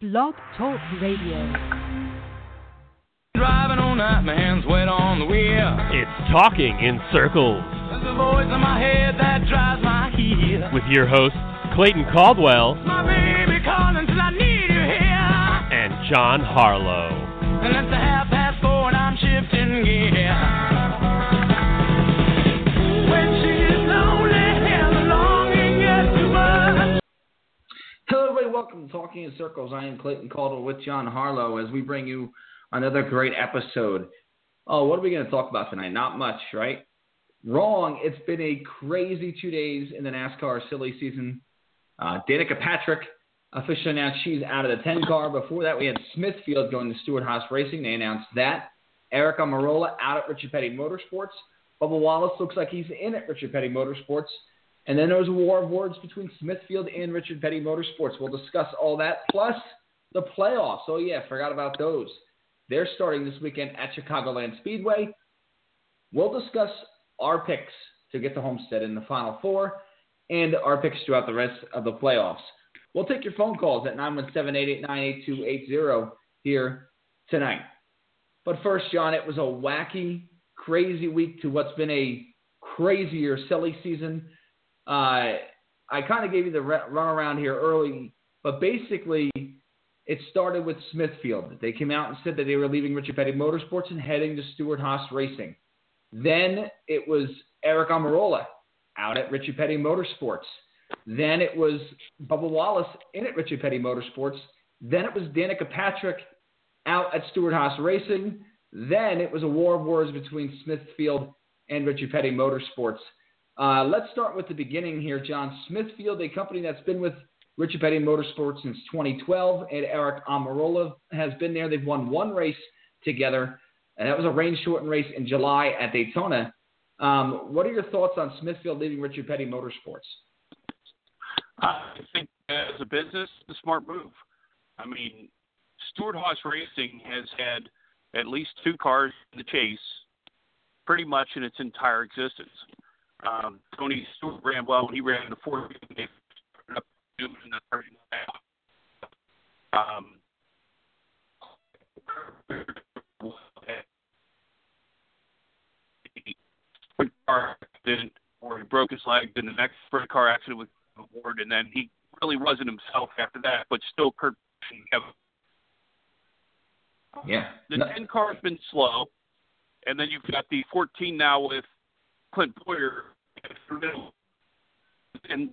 Blog Talk Radio. Driving all night, my hands wet on the wheel. It's Talking in Circles There's a voice in my head that drives my heel. with your hosts, Clayton Caldwell My baby calling till I need you here. and John Harlow. And it's a half past four and I'm shifting gear. Hello, everybody. Welcome to Talking in Circles. I am Clayton Caldwell with John Harlow as we bring you another great episode. Oh, what are we going to talk about tonight? Not much, right? Wrong. It's been a crazy two days in the NASCAR silly season. Uh, Danica Patrick officially announced she's out of the 10 car. Before that, we had Smithfield going to Stewart Haas Racing. They announced that. Aric Almirola out at Richard Petty Motorsports. Bubba Wallace looks like he's in at Richard Petty Motorsports. And then there was a war of words between Smithfield and Richard Petty Motorsports. We'll discuss all that, plus the playoffs. Oh, yeah, forgot about those. They're starting this weekend at Chicagoland Speedway. We'll discuss our picks to get the Homestead in the Final Four and our picks throughout the rest of the playoffs. We'll take your phone calls at 917-889-8280 here tonight. But first, John, it was a wacky, crazy week to what's been a crazier silly season. Uh, I kind of gave you the run around here early, but basically, it started with Smithfield. They came out and said that they were leaving Richard Petty Motorsports and heading to Stewart Haas Racing. Then it was Aric Almirola out at Richard Petty Motorsports. Then it was Bubba Wallace in at Richard Petty Motorsports. Then it was Danica Patrick out at Stewart Haas Racing. Then it was a war of words between Smithfield and Richard Petty Motorsports. Uh, let's start with the beginning here, John. Smithfield, a company that's been with Richard Petty Motorsports since 2012, and Aric Almirola has been there. They've won one race together, and that was a rain shortened race in July at Daytona. Um, what are your thoughts on Smithfield leaving Richard Petty Motorsports? I think as a business, a smart move. I mean, Stewart Haas Racing has had at least two cars in the chase pretty much in its entire existence. Um, Tony Stewart ran well when he ran the fourth. They started up in the third um, sprint car accident or he broke his leg, then the next sprint car accident with Ward, and then he really wasn't himself after that, but still Kurt. Yeah. The No- 10 car's been slow, and then you've got the 14 now with Clint Bowyer. And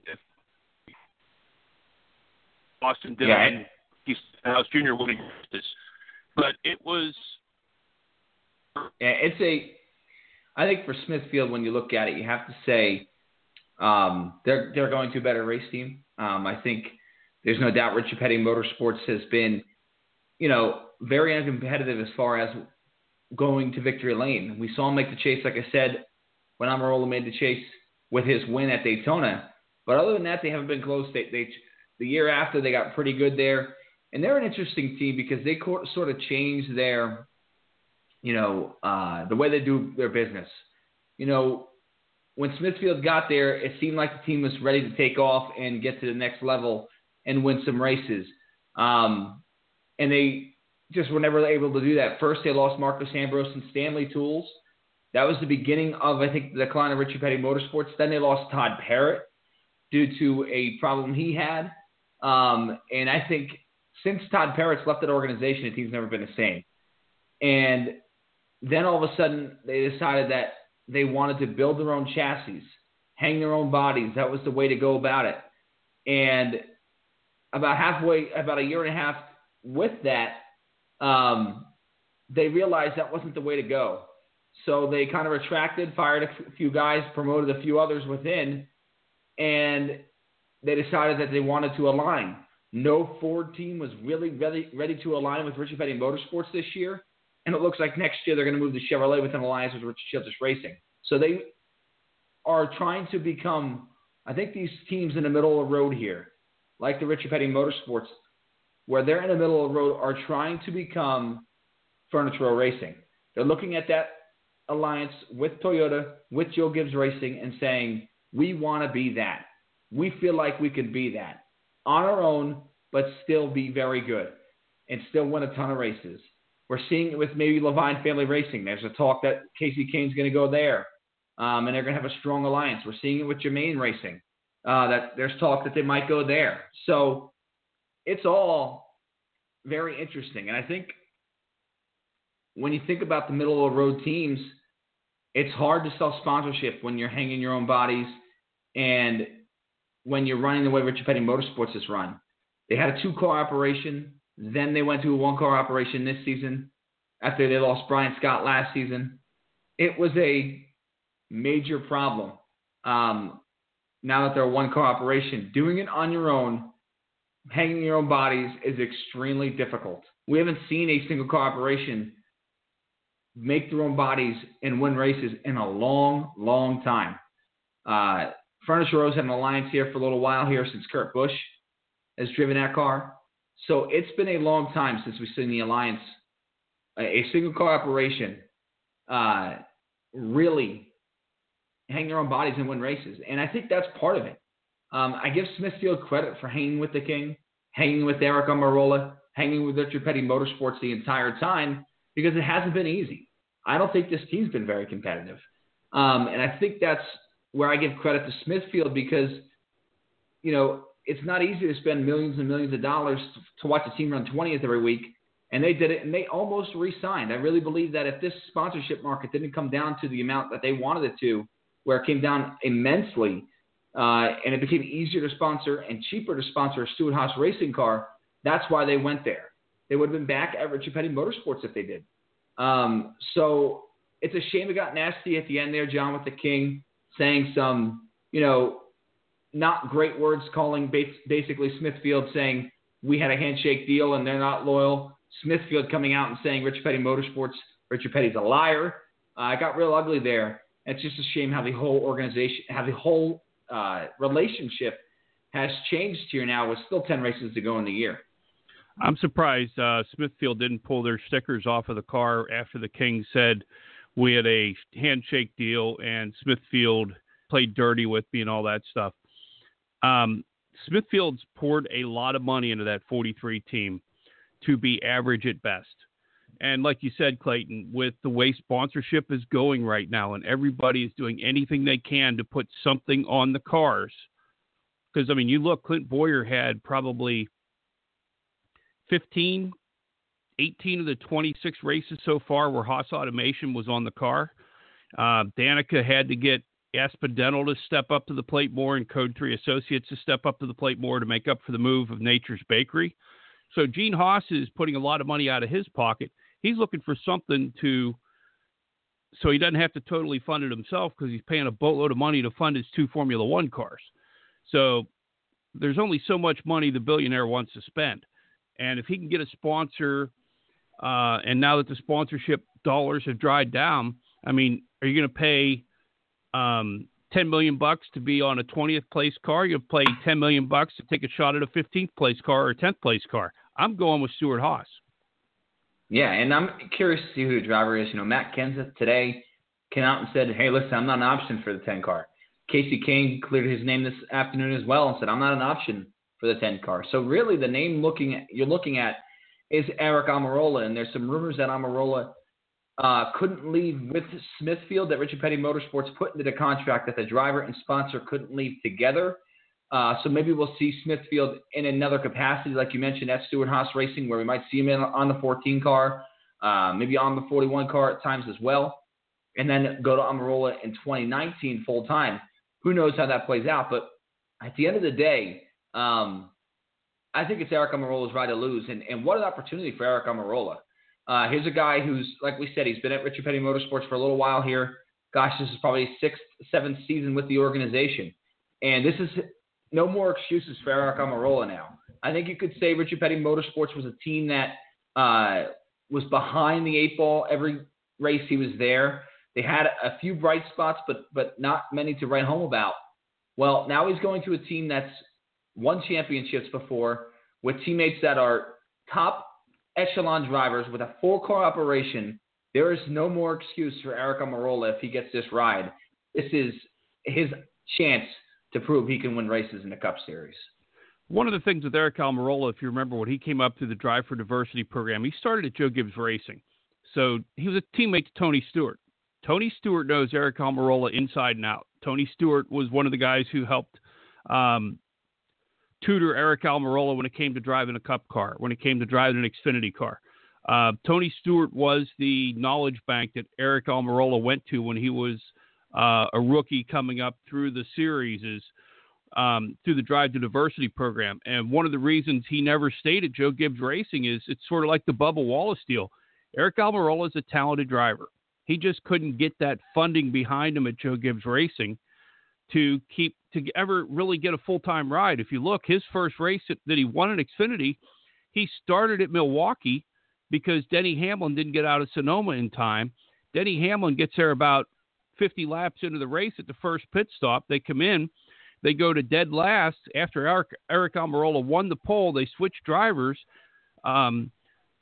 Austin Dillon, Yeah, and he's House Jr. winning this. But it was Yeah, it's a. I think for Smithfield, when you look at it, you have to say um, they're they're going to a better race team. Um, I think there's no doubt Richard Petty Motorsports has been, you know, very uncompetitive as far as going to victory lane. We saw him make the chase, like I said, when Almirola made the chase with his win at Daytona. But other than that, they haven't been close. They, they the year after they got pretty good there, and they're an interesting team because they co- sort of changed their you know, uh, the way they do their business. You know, when Smithfield got there, it seemed like the team was ready to take off and get to the next level and win some races. Um, and they just were never able to do that. First, they lost Marcos Ambrose and Stanley Tools. That was the beginning of, I think, the decline of Richard Petty Motorsports. Then they lost Todd Parrott due to a problem he had. Um, and I think since Todd Parrott's left that organization, the team's never been the same. And then all of a sudden, they decided that they wanted to build their own chassis, hang their own bodies. That was the way to go about it. And about halfway, about a year and a half with that, um, they realized that wasn't the way to go. So they kind of retracted, fired a few guys, promoted a few others within, and they decided that they wanted to align. no Ford team was really ready, ready to align with Richard Petty Motorsports this year. And it looks like next year they're going to move to Chevrolet with an alliance with Richard Childress Racing. So they are trying to become, I think these teams in the middle of the road here, like the Richard Petty Motorsports, where they're in the middle of the road, are trying to become Furniture Racing. They're looking at that alliance with Toyota, with Joe Gibbs Racing, and saying, we want to be that. We feel like we can be that on our own, but still be very good and still win a ton of races. We're seeing it with maybe Leavine Family Racing. There's a talk that Kasey Kahne's going to go there, um, and they're going to have a strong alliance. We're seeing it with Germain Racing. Uh, that there's talk that they might go there. So it's all very interesting, and I think when you think about the middle of the road teams, it's hard to sell sponsorship when you're hanging your own bodies and when you're running the way Richard Petty Motorsports is run. They had a two car operation, then they went to a one car operation this season after they lost Brian Scott last season. It was a major problem. Um, now that they're a one car operation, doing it on your own, hanging your own bodies is extremely difficult. We haven't seen a single car operation make their own bodies and win races in a long, long time. Uh, Furniture Row's had an alliance here for a little while here since Kurt Busch has driven that car. So it's been a long time since we've seen the alliance, a, a single car operation, uh, really hang their own bodies and win races. And I think that's part of it. Um, I give Smithfield credit for hanging with the King, hanging with Aric Almirola, hanging with Richard Petty Motorsports the entire time because it hasn't been easy. I don't think this team's been very competitive. Um, and I think that's where I give credit to Smithfield because, you know, it's not easy to spend millions and millions of dollars to, watch a team run 20th every week. And they did it, and they almost re signed. I really believe that if this sponsorship market didn't come down to the amount that they wanted it to, where it came down immensely, uh, and it became easier to sponsor and cheaper to sponsor a Stewart-Haas racing car, that's why they went there. They would have been back at Richard Petty Motorsports if they did. Um, so it's a shame it got nasty at the end there, John, with the King saying some, you know, not great words, calling basically Smithfield saying we had a handshake deal and they're not loyal. Smithfield coming out and saying Richard Petty Motorsports, Richard Petty's a liar. Uh, it got real ugly there. It's just a shame how the whole organization, how the whole uh, relationship has changed here now with still 10 races to go in the year. I'm surprised uh, Smithfield didn't pull their stickers off of the car after the King said we had a handshake deal and Smithfield played dirty with me and all that stuff. Um, Smithfield's poured a lot of money into that 43 team to be average at best. And like you said, Clayton, with the way sponsorship is going right now, and everybody is doing anything they can to put something on the cars. Because, I mean, you look, Clint Bowyer had probably 15, 18 of the 26 races so far where Haas Automation was on the car. Uh, Danica had to get Aspen Dental to step up to the plate more and Code 3 Associates to step up to the plate more to make up for the move of Nature's Bakery. So Gene Haas is putting a lot of money out of his pocket. He's looking for something to, so he doesn't have to totally fund it himself because he's paying a boatload of money to fund his two Formula One cars. So there's only so much money the billionaire wants to spend. And if he can get a sponsor, uh, and now that the sponsorship dollars have dried down, I mean, are you going to pay um, 10 million bucks to be on a 20th place car? You'll pay 10 million bucks to take a shot at a 15th place car or a 10th place car. I'm going with Stewart-Haas. Yeah, and I'm curious to see who the driver is. You know, Matt Kenseth today came out and said, "Hey, listen, I'm not an option for the 10 car." Kasey Kahne cleared his name this afternoon as well and said, "I'm not an option for the 10 car." So really, the name looking at, you're looking at is Aric Almirola, and there's some rumors that Almirola uh, couldn't leave with Smithfield that Richard Petty Motorsports put into the contract that the driver and sponsor couldn't leave together. Uh, so maybe we'll see Smithfield in another capacity, like you mentioned, at Stewart-Haas Racing, where we might see him in, on the 14 car, uh, maybe on the 41 car at times as well, and then go to Almirola in 2019 full time. Who knows how that plays out? But at the end of the day, um, I think it's Aric Almirola's right to lose. And, and what an opportunity for Aric Almirola. Uh, here's a guy who's, like we said, he's been at Richard Petty Motorsports for a little while here. Gosh, this is probably sixth, seventh season with the organization. And this is no more excuses for Aric Almirola now. I think you could say Richard Petty Motorsports was a team that uh, was behind the eight ball every race he was there. They had a few bright spots, but but not many to write home about. Well, now he's going to a team that's won championships before, with teammates that are top echelon drivers with a four car operation. There is no more excuse for Aric Almirola if he gets this ride. This is his chance to prove he can win races in the Cup Series. One of the things with Aric Almirola, if you remember when he came up through the Drive for Diversity program, he started at Joe Gibbs Racing. So he was a teammate to Tony Stewart. Tony Stewart knows Aric Almirola inside and out. Tony Stewart was one of the guys who helped um, tutor Aric Almirola when it came to driving a Cup car, when it came to driving an Xfinity car. Uh, Tony Stewart was the knowledge bank that Aric Almirola went to when he was uh, a rookie coming up through the series, um, through the Drive to Diversity program. And one of the reasons he never stayed at Joe Gibbs Racing is it's sort of like the Bubba Wallace deal. Aric Almirola is a talented driver. He just couldn't get that funding behind him at Joe Gibbs Racing to keep to ever really get a full time ride. If you look, his first race that he won at Xfinity, he started at Milwaukee because Denny Hamlin didn't get out of Sonoma in time. Denny Hamlin gets there about 50 laps into the race at the first pit stop. They come in, they go to dead last after Eric, Aric Almirola won the pole. They switch drivers. Um,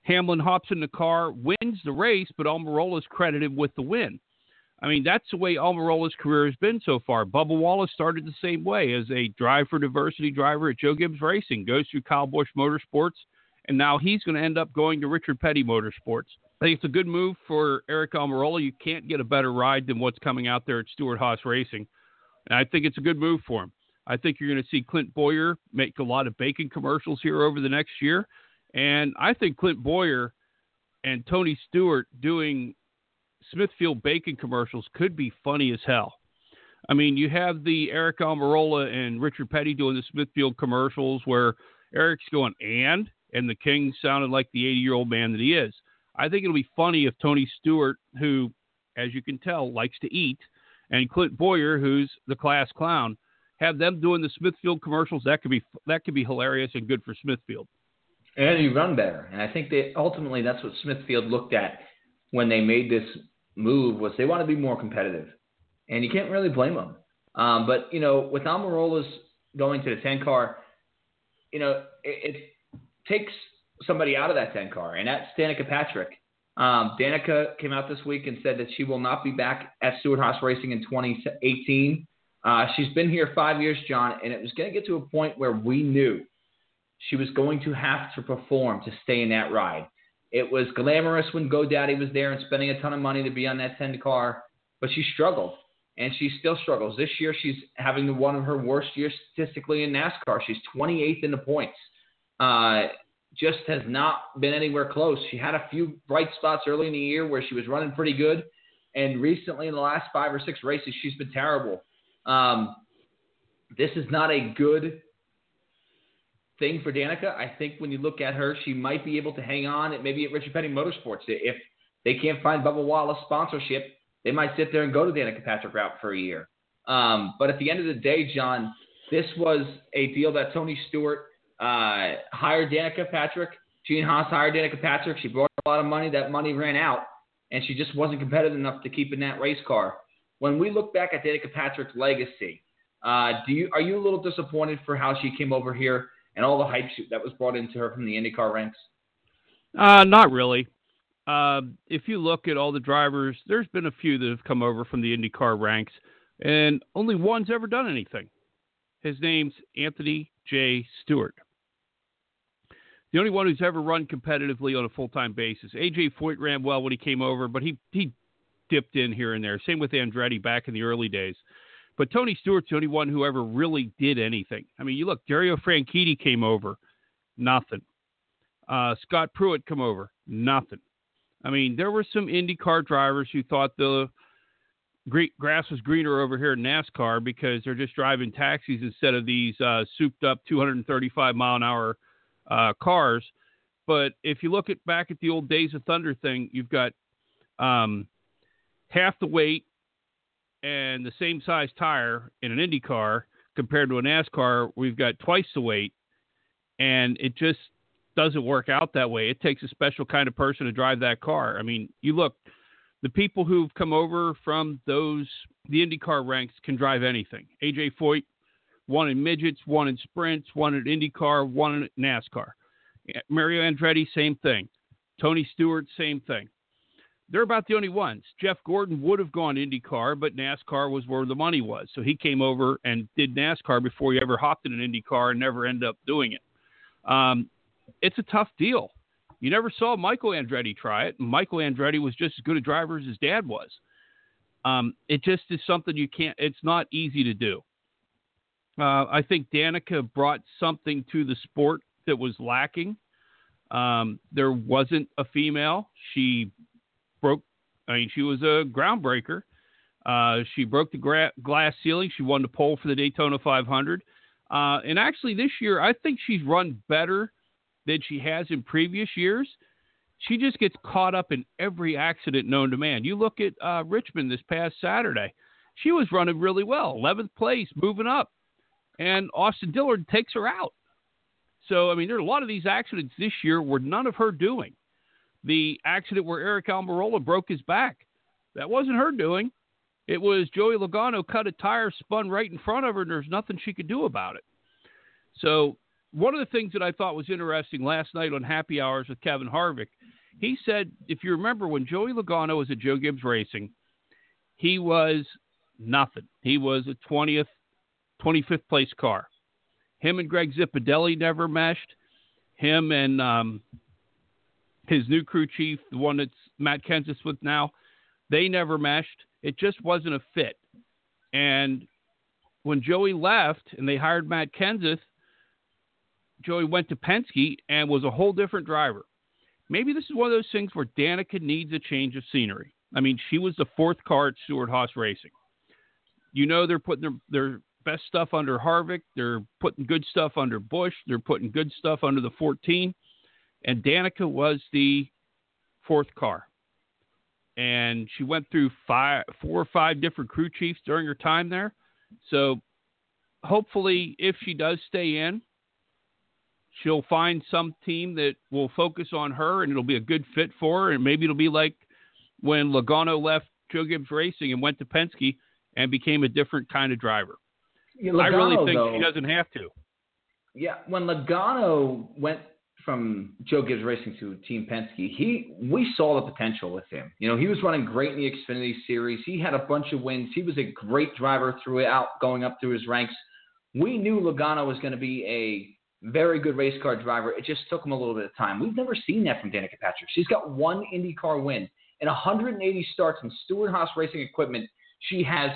Hamlin hops in the car, wins the race, but Almirola is credited with the win. I mean, that's the way Almirola's career has been so far. Bubba Wallace started the same way as a drive for diversity driver at Joe Gibbs Racing, goes through Kyle Busch Motorsports, and now he's going to end up going to Richard Petty Motorsports. I think it's a good move for Aric Almirola. You can't get a better ride than what's coming out there at Stewart Haas Racing. And I think it's a good move for him. I think you're going to see Clint Bowyer make a lot of bacon commercials here over the next year. And I think Clint Bowyer and Tony Stewart doing Smithfield bacon commercials could be funny as hell. I mean, you have the Aric Almirola and Richard Petty doing the Smithfield commercials where Eric's going, and? And the King sounded like the 80 year old man that he is. I think it'll be funny if Tony Stewart, who, as you can tell, likes to eat, and Clint Bowyer, who's the class clown, have them doing the Smithfield commercials. That could be that could be hilarious and good for Smithfield. And you run better. And I think that ultimately that's what Smithfield looked at when they made this move was they want to be more competitive, and you can't really blame them. Um, but you know, with Almirola's going to the 10 car, you know, it, it takes somebody out of that 10 car, and that's Danica Patrick. Um, Danica came out this week and said that she will not be back at Stewart Haas Racing in 2018. Uh, she's been here five years, John, and it was going to get to a point where we knew she was going to have to perform to stay in that ride. It was glamorous when GoDaddy was there and spending a ton of money to be on that 10 car, but she struggled, and she still struggles. This year, she's having one of her worst years statistically in NASCAR. She's 28th in the points. Uh, just has not been anywhere close. She had a few bright spots early in the year where she was running pretty good, and recently in the last five or six races, she's been terrible. Um, this is not a good thing for Danica. I think when you look at her, she might be able to hang on at maybe at Richard Petty Motorsports. If they can't find Bubba Wallace sponsorship, they might sit there and go to Danica Patrick route for a year. Um, but at the end of the day, John, this was a deal that Tony Stewart uh, hired Danica Patrick. Gene Haas hired Danica Patrick. She brought a lot of money. That money ran out, and she just wasn't competitive enough to keep in that race car. When we look back at Danica Patrick's legacy, uh, do you are you a little disappointed for how she came over here and all the hype that was brought into her from the IndyCar ranks? Uh, not really. Uh, if you look at all the drivers, there's been a few that have come over from the IndyCar ranks, and only one's ever done anything. His name's Anthony J. Stewart. The only one who's ever run competitively on a full time basis. AJ Foyt ran well when he came over, but he, he dipped in here and there. Same with Andretti back in the early days. But Tony Stewart's the only one who ever really did anything. I mean, you look, Dario Franchitti came over, nothing. Uh, Scott Pruett come over, nothing. I mean, there were some IndyCar drivers who thought the grass was greener over here in NASCAR because they're just driving taxis instead of these uh, souped up 235 mile an hour uh, cars. But if you look at back at the old Days of Thunder thing, you've got um, half the weight and the same size tire in an Indy car compared to a NASCAR, we've got twice the weight and it just doesn't work out that way. It takes a special kind of person to drive that car. I mean, you look, the people who've come over from those the IndyCar ranks can drive anything. AJ Foyt won in midgets, one in sprints, one in IndyCar, one in NASCAR. Mario Andretti, same thing. Tony Stewart, same thing. They're about the only ones. Jeff Gordon would have gone IndyCar, but NASCAR was where the money was. So he came over and did NASCAR before he ever hopped in an IndyCar and never ended up doing it. Um, it's a tough deal. You never saw Michael Andretti try it. Michael Andretti was just as good a driver as his dad was. Um, it just is something you can't. It's not easy to do. Uh, I think Danica brought something to the sport that was lacking. Um, there wasn't a female. She broke. I mean, she was a groundbreaker. Uh, she broke the gra- glass ceiling. She won the pole for the Daytona 500. Uh, and actually, this year, I think she's run better than she has in previous years. She just gets caught up in every accident known to man. You look at uh, Richmond this past Saturday. She was running really well, 11th place, moving up. And Austin Dillard takes her out. So, I mean, there are a lot of these accidents this year where none of her doing. The accident where Aric Almirola broke his back, that wasn't her doing. It was Joey Logano cut a tire, spun right in front of her, and there's nothing she could do about it. So, one of the things that I thought was interesting last night on Happy Hours with Kevin Harvick, he said, if you remember when Joey Logano was at Joe Gibbs Racing, he was nothing. He was a 20th, 25th place car. Him and Greg Zipadelli never meshed. Him and um, his new crew chief, the one that's Matt Kenseth with now, they never meshed. It just wasn't a fit. And when Joey left and they hired Matt Kenseth, Joey went to Penske and was a whole different driver. Maybe this is one of those things where Danica needs a change of scenery. I mean, she was the fourth car at Stewart Haas Racing. You know they're putting their, their best stuff under Harvick. They're putting good stuff under Busch. They're putting good stuff under the 14. And Danica was the fourth car. And she went through five, four or five different crew chiefs during her time there. So hopefully, if she does stay in, she'll find some team that will focus on her and it'll be a good fit for her. And maybe it'll be like when Logano left Joe Gibbs Racing and went to Penske and became a different kind of driver. Yeah, I really think though- she doesn't have to. Yeah, when Logano went from Joe Gibbs Racing to Team Penske, he we saw the potential with him. You know, he was running great in the Xfinity Series. He had a bunch of wins. He was a great driver throughout, going up through his ranks. We knew Logano was going to be a very good race car driver. It just took him a little bit of time. We've never seen that from Danica Patrick. She's got one IndyCar win and 180 starts in Stewart Haas Racing equipment. She has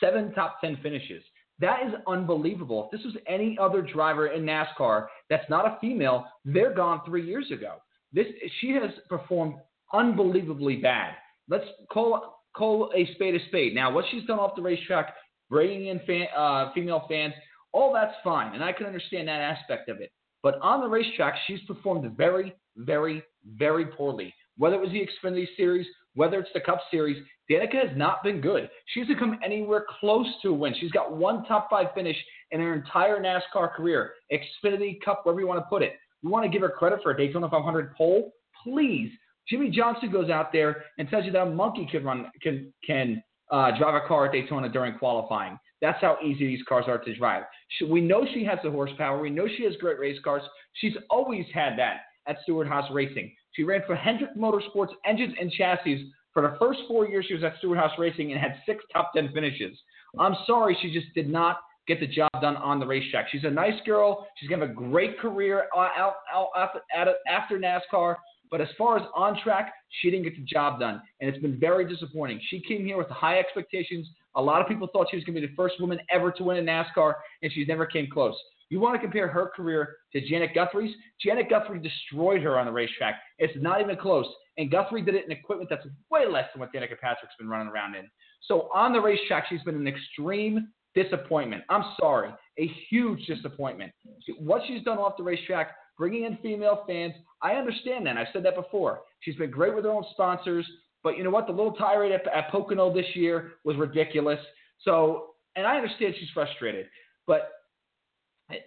seven top 10 finishes. That is unbelievable. If this was any other driver in NASCAR that's not a female, they're gone three years ago. This she has performed unbelievably bad. Let's call call a spade a spade. Now, what she's done off the racetrack, bringing in fan, uh, female fans, all that's fine, and I can understand that aspect of it. But on the racetrack, she's performed very, very, very poorly. Whether it was the Xfinity Series, whether it's the Cup Series, Danica has not been good. She hasn't come anywhere close to a win. She's got one top five finish in her entire NASCAR career, Xfinity Cup, wherever you want to put it. You want to give her credit for a Daytona 500 pole? Please. Jimmie Johnson goes out there and tells you that a monkey can run can can uh, drive a car at Daytona during qualifying. That's how easy these cars are to drive. She, we know she has the horsepower. We know she has great race cars. She's always had that at Stewart Haas Racing. She ran for Hendrick Motorsports engines and chassis for the first four years she was at Stewart Haas Racing and had six top 10 finishes. I'm sorry, she just did not get the job done on the racetrack. She's a nice girl. She's going to have a great career uh, out, out, out after, NASCAR. But as far as on track, she didn't get the job done. And it's been very disappointing. She came here with high expectations. A lot of people thought she was going to be the first woman ever to win in NASCAR, and she never came close. You want to compare her career to Janet Guthrie's? Janet Guthrie destroyed her on the racetrack. It's not even close. And Guthrie did it in equipment that's way less than what Danica Patrick's been running around in. So on the racetrack, she's been an extreme disappointment. I'm sorry, a huge disappointment. What she's done off the racetrack, bringing in female fans, I understand that. I've said that before. She's been great with her own sponsors, but you know what? The little tirade at, at Pocono this year was ridiculous. So, and I understand she's frustrated, but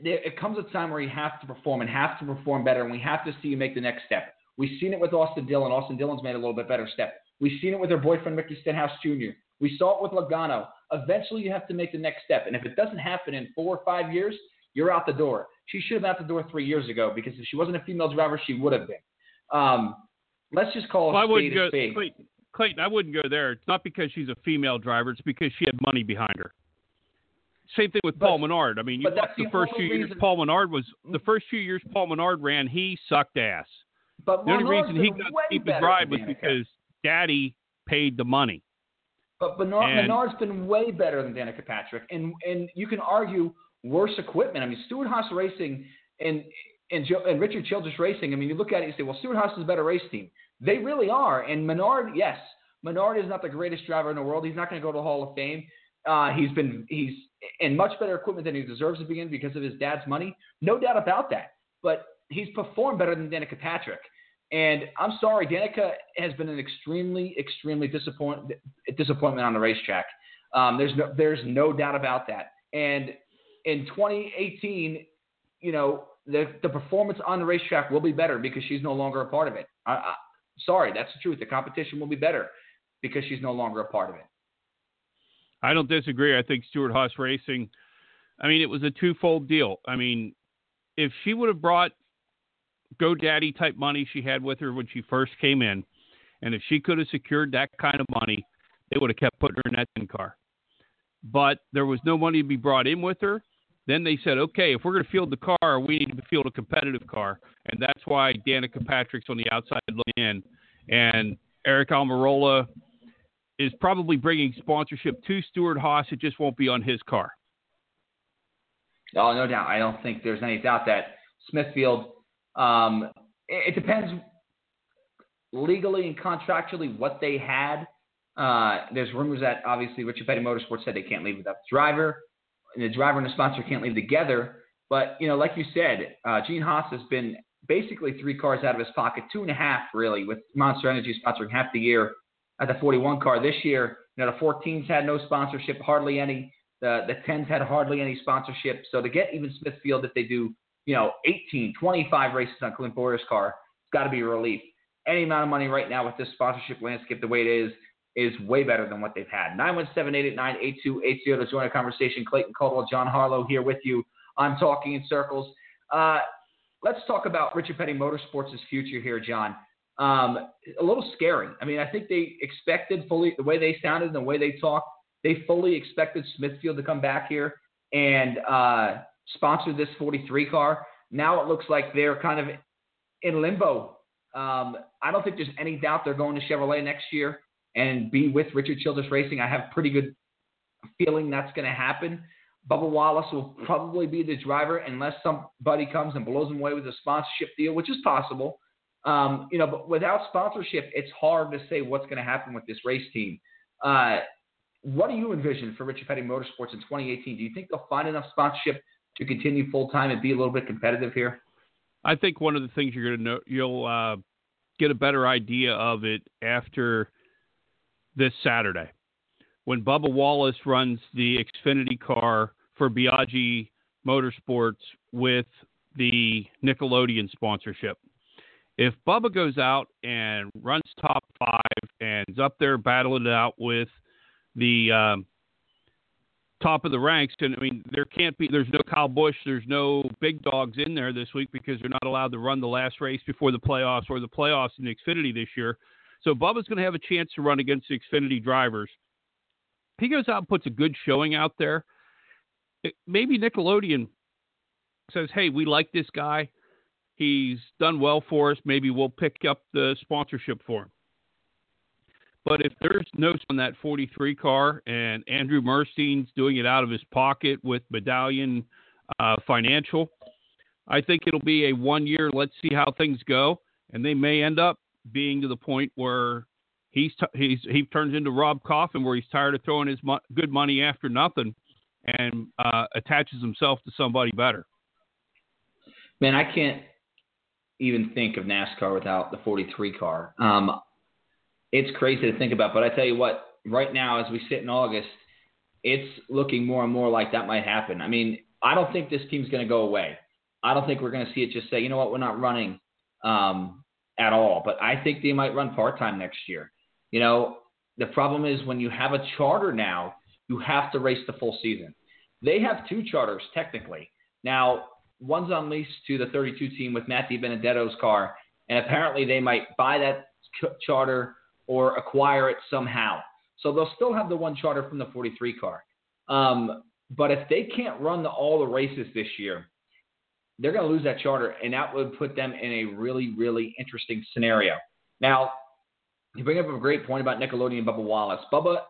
there, it comes a time where you have to perform and have to perform better, and we have to see you make the next step. We've seen it with Austin Dillon. Austin Dillon's made a little bit better step. We've seen it with her boyfriend Ricky Stenhouse Jr. We saw it with Logano. Eventually, you have to make the next step, and if it doesn't happen in four or five years, you're out the door. She should have been out the door three years ago because if she wasn't a female driver, she would have been. Um, let's just call Well, I a wouldn't go, spade. Clayton, Clayton. I wouldn't go there. It's not because she's a female driver. It's because she had money behind her. Same thing with But- Paul Menard. I mean, you the the first few years Paul Menard was the mm-hmm. first few years Paul Menard ran. He sucked ass. But The only reason he got to keep his ride was because Daddy paid the money. But Menard, And- Menard's been way better than Danica Patrick, and and you can argue worse equipment. I mean, Stewart Haas Racing and and, Joe, and Richard Childress Racing. I mean, you look at it and say, well, Stewart Haas is a better race team. They really are. And Menard, yes, Menard is not the greatest driver in the world. He's not going to go to the Hall of Fame. Uh, he's been he's in much better equipment than he deserves to be in because of his dad's money. No doubt about that. But he's performed better than Danica Patrick. And I'm sorry, Danica has been an extremely, extremely disappoint, disappointment on the racetrack. Um, there's no, there's no doubt about that. And in 2018, you know, the the performance on the racetrack will be better because she's no longer a part of it. I, I, sorry, that's the truth. The competition will be better because she's no longer a part of it. I don't disagree. I think Stewart Haas Racing. I mean, it was a twofold deal. I mean, if she would have brought GoDaddy type money she had with her when she first came in, and if she could have secured that kind of money, they would have kept putting her in that tin car. But there was no money to be brought in with her. Then they said, okay, if we're going to field the car, we need to field a competitive car, and that's why Danica Patrick's on the outside looking in, and Aric Almirola is probably bringing sponsorship to Stewart Haas. It just won't be on his car. Oh, no doubt. I don't think there's any doubt that Smithfield. Um, it, it depends legally and contractually what they had. Uh, there's rumors that obviously Richard Petty Motorsports said they can't leave without the driver, and the driver and the sponsor can't leave together. But you know, like you said, uh, Gene Haas has been basically three cars out of his pocket, two and a half really, with Monster Energy sponsoring half the year at the 41 car this year. You know, the 14s had no sponsorship, hardly any. The the 10s had hardly any sponsorship. So to get even Smithfield, if they do, you know, 18, 25 races on Clint Bowyer's car, it's got to be a relief. Any amount of money right now with this sponsorship landscape the way it is is way better than what they've had. 917-889-8280 to join a conversation. Clayton Caldwell, John Harlow here with you. I'm talking in circles. Uh, let's talk about Richard Petty Motorsports' future here, John. Um, a little scary. I mean, I think they expected fully the way they sounded and the way they talked. They fully expected Smithfield to come back here and uh, sponsor this 43 car. Now it looks like they're kind of in limbo. Um, I don't think there's any doubt they're going to Chevrolet next year and be with Richard Childress Racing. I have pretty good feeling that's going to happen. Bubba Wallace will probably be the driver unless somebody comes and blows him away with a sponsorship deal, which is possible. Um, you know, but without sponsorship, it's hard to say what's going to happen with this race team. Uh, what do you envision for Richard Petty Motorsports in 2018? Do you think they'll find enough sponsorship to continue full time and be a little bit competitive here? I think one of the things you're going to know, you'll uh, get a better idea of it after this Saturday when Bubba Wallace runs the Xfinity car for Biagi Motorsports with the Nickelodeon sponsorship. If Bubba goes out and runs top five and is up there battling it out with the um, top of the ranks, and I mean, there can't be, there's no Kyle Busch, there's no big dogs in there this week because they're not allowed to run the last race before the playoffs or the playoffs in Xfinity this year. So Bubba's going to have a chance to run against the Xfinity drivers. He goes out and puts a good showing out there. It, maybe Nickelodeon says, "Hey, we like this guy. He's done well for us. Maybe we'll pick up the sponsorship for him." But if there's notes on that 43 car and Andrew Murstein's doing it out of his pocket with Medallion uh, Financial, I think it'll be a one year. Let's see how things go, and they may end up being to the point where he's t- he's he turns into Rob Kauffman, where he's tired of throwing his mo- good money after nothing, and uh, attaches himself to somebody better. Man, I can't even think of NASCAR without the 43 car. Um, it's crazy to think about, but I tell you what, right now as we sit in August, it's looking more and more like that might happen. I mean, I don't think this team's going to go away. I don't think we're going to see it just say, you know what, we're not running um, at all. But I think they might run part time next year. You know, the problem is when you have a charter now, you have to race the full season. They have two charters technically. Now, one's on lease to the 32 team with Matt DiBenedetto's car, and apparently they might buy that ch- charter or acquire it somehow. So they'll still have the one charter from the 43 car. Um, but if they can't run the, all the races this year, they're going to lose that charter, and that would put them in a really, really interesting scenario. Now, you bring up a great point about Nickelodeon and Bubba Wallace. Bubba,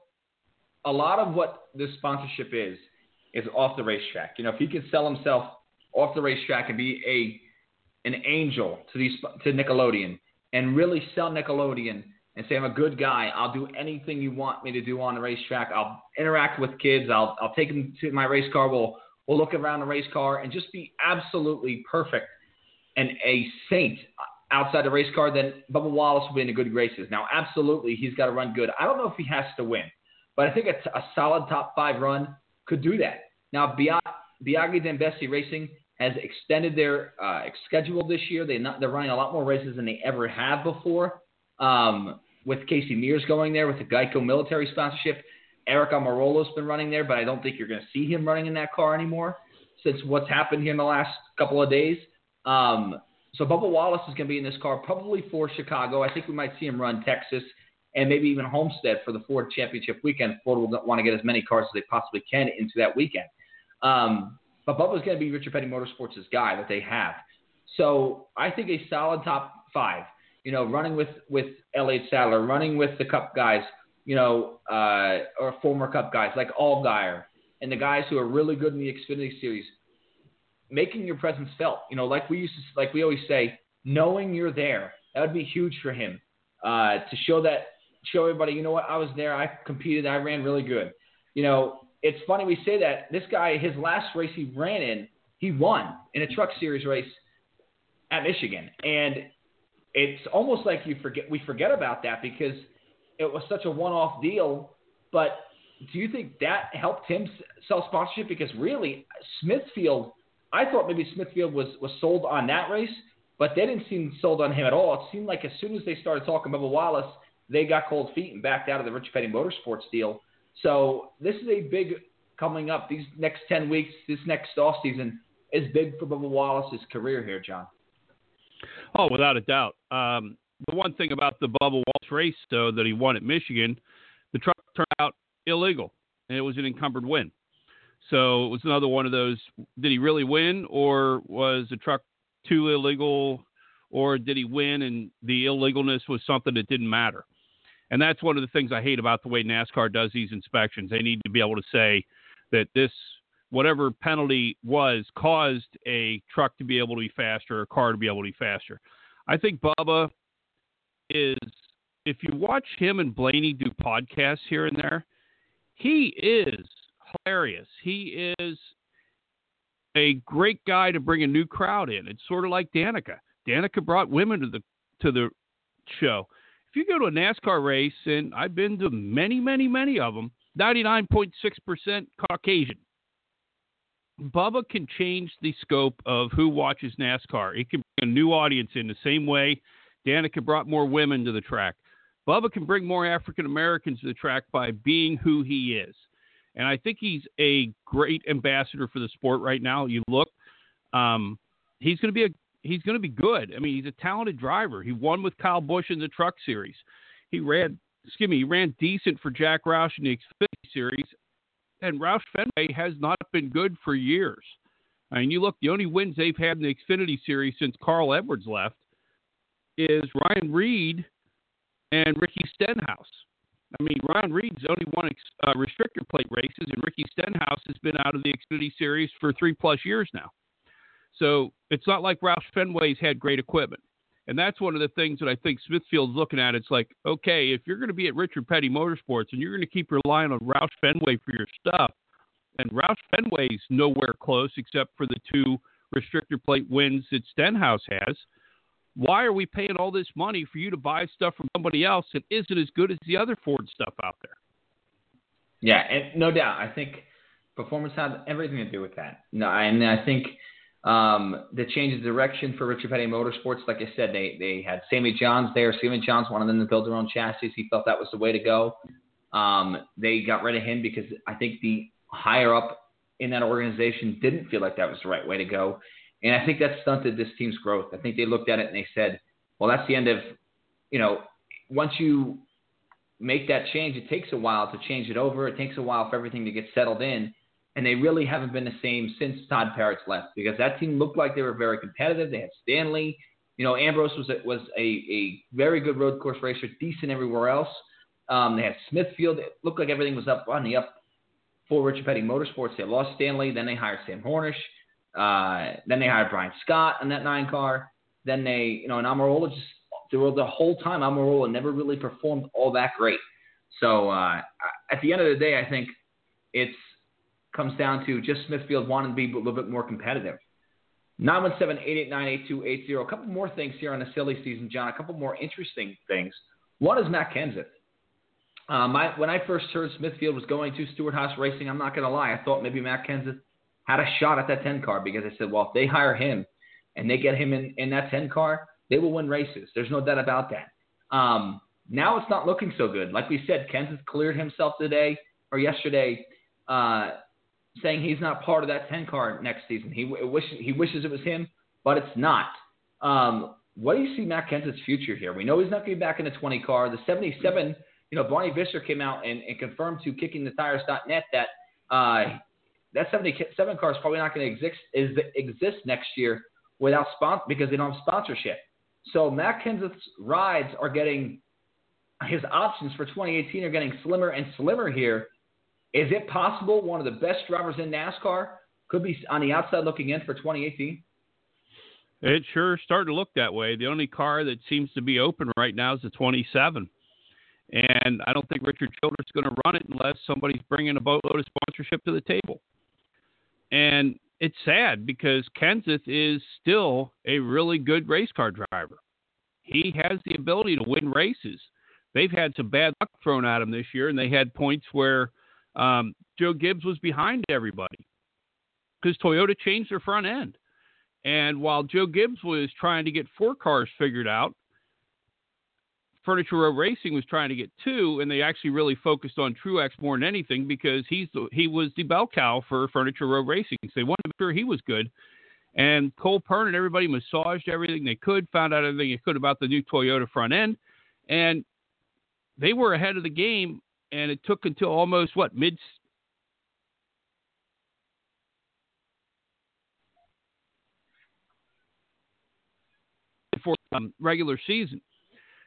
a lot of what this sponsorship is, is off the racetrack. You know, if he could sell himself off the racetrack and be a an angel to these to Nickelodeon and really sell Nickelodeon and say I'm a good guy. I'll do anything you want me to do on the racetrack. I'll interact with kids. I'll I'll take them to my race car. We'll we'll look around the race car and just be absolutely perfect and a saint outside the race car. Then Bubba Wallace will be in the good graces. Now, absolutely, he's got to run good. I don't know if he has to win, but I think a, a solid top five run could do that. Now, Biagi-DenBeste Racing has extended their uh, schedule this year. They they're running a lot more races than they ever have before. Um, with Casey Mears going there with the Geico military sponsorship, Aric Almirola's been running there, but I don't think you're going to see him running in that car anymore since what's happened here in the last couple of days. Um, so Bubba Wallace is going to be in this car probably for Chicago. I think we might see him run Texas and maybe even Homestead for the Ford Championship weekend. Ford will want to get as many cars as they possibly can into that weekend. Um, but Bubba's going to be Richard Petty Motorsports' guy that they have. So I think a solid top five. You know, running with with Elliott Sadler, running with the Cup guys, you know, uh, or former Cup guys like Allgaier, and the guys who are really good in the Xfinity Series, making your presence felt. You know, like we used to, like we always say, knowing you're there. That would be huge for him uh, to show that, show everybody, you know what, I was there, I competed, I ran really good. You know, it's funny we say that. This guy, his last race he ran in, he won in a Truck Series race at Michigan, and it's almost like you forget we forget about that because it was such a one-off deal. But do you think that helped him sell sponsorship? Because really, Smithfield, I thought maybe Smithfield was was sold on that race, but they didn't seem sold on him at all. It seemed like as soon as they started talking about Wallace, they got cold feet and backed out of the Rich Petty Motorsports deal. So this is a big coming up. These next ten weeks, this next off season is big for Bubba Wallace's career here, John. Oh, without a doubt. Um, the one thing about the Bubba Wallace race, though, that he won at Michigan, the truck turned out illegal, and it was an encumbered win. So it was another one of those. Did he really win, or was the truck too illegal, or did he win and the illegalness was something that didn't matter? And that's one of the things I hate about the way NASCAR does these inspections. They need to be able to say that this, whatever penalty was, caused a truck to be able to be faster, a car to be able to be faster. I think Bubba is, if you watch him and Blaney do podcasts here and there, he is hilarious. He is a great guy to bring a new crowd in. It's sort of like Danica. Danica brought women to the to the show if you go to a NASCAR race, and I've been to many, many, many of them, 99.6% Caucasian. Bubba can change the scope of who watches NASCAR. It can bring a new audience in the same way Danica brought more women to the track. Bubba can bring more African Americans to the track by being who he is. And I think he's a great ambassador for the sport right now. You look, um, he's going to be a he's going to be good. I mean, he's a talented driver. He won with Kyle Busch in the Truck Series. He ran, excuse me, he ran decent for Jack Roush in the Xfinity Series, and Roush Fenway has not been good for years. I mean, you look, the only wins they've had in the Xfinity Series since Carl Edwards left is Ryan Reed and Ricky Stenhouse. I mean, Ryan Reed's only won uh, restrictor plate races, and Ricky Stenhouse has been out of the Xfinity Series for three plus years now. So it's not like Roush Fenway's had great equipment. And that's one of the things that I think Smithfield's looking at. It's like, okay, if you're going to be at Richard Petty Motorsports and you're going to keep relying on Roush Fenway for your stuff, and Roush Fenway's nowhere close except for the two restrictor plate wins that Stenhouse has, why are we paying all this money for you to buy stuff from somebody else that isn't as good as the other Ford stuff out there? Yeah, and no doubt. I think Performance had everything to do with that. No, and I think um, the change of direction for Richard Petty Motorsports, like I said, they they had Sammy Johns there. Sammy Johns wanted them to build their own chassis. He felt that was the way to go. Um, they got rid of him because I think the higher up in that organization didn't feel like that was the right way to go. And I think that stunted this team's growth. I think they looked at it and they said, well, that's the end of, you know, once you make that change, it takes a while to change it over. It takes a while for everything to get settled in. And they really haven't been the same since Todd Parrott's left because that team looked like they were very competitive. They had Stanley. You know, Ambrose was a, was a, a very good road course racer, decent everywhere else. Um, they had Smithfield. It looked like everything was up on the up for Richard Petty Motorsports. They lost Stanley. Then they hired Sam Hornish. Uh, then they hired Brian Scott on that nine car. Then they, you know, and Almirola just through the whole time, Almirola never really performed all that great. So uh, at the end of the day, I think it's comes down to just Smithfield wanting to be a little bit more competitive. 917-889-8280. A couple more things here on the silly season, John. A couple more interesting things. One is Matt Kenseth. Um, I, when I first heard Smithfield was going to Stewart-Haas Racing, I'm not going to lie, I thought maybe Matt Kenseth had a shot at that 10 car because I said, well, if they hire him and they get him in, in that 10 car, they will win races. There's no doubt about that. Um, now it's not looking so good. Like we said, Kenseth cleared himself today or yesterday, uh, saying he's not part of that 10 car next season. He, wish, he wishes it was him, but it's not. Um, what do you see Matt Kenseth's future here? We know he's not going to be back in the 20 car. The 77 you know, Barney Visser came out and, and confirmed to kickingthetires.net that uh, that 77 car is probably not going to exist is, exist next year without sponsor because they don't have sponsorship. So Matt Kenseth's rides are getting his options for 2018 are getting slimmer and slimmer here. Is it possible one of the best drivers in NASCAR could be on the outside looking in for 2018? It sure starting to look that way. The only car that seems to be open right now is the 27. And I don't think Richard Childress is going to run it unless somebody's bringing a boatload of sponsorship to the table. And it's sad because Kenseth is still a really good race car driver. He has the ability to win races. They've had some bad luck thrown at him this year, and they had points where um, Joe Gibbs was behind everybody because Toyota changed their front end. And while Joe Gibbs was trying to get four cars figured out, Furniture Row Racing was trying to get two, and they actually really focused on Truex more than anything because he's the, he was the bell cow for Furniture Row Racing. So they wanted to make sure he was good. And Cole Pearn and everybody massaged everything they could, found out everything they could about the new Toyota front end, and they were ahead of the game. And it took until almost what mid for um, regular season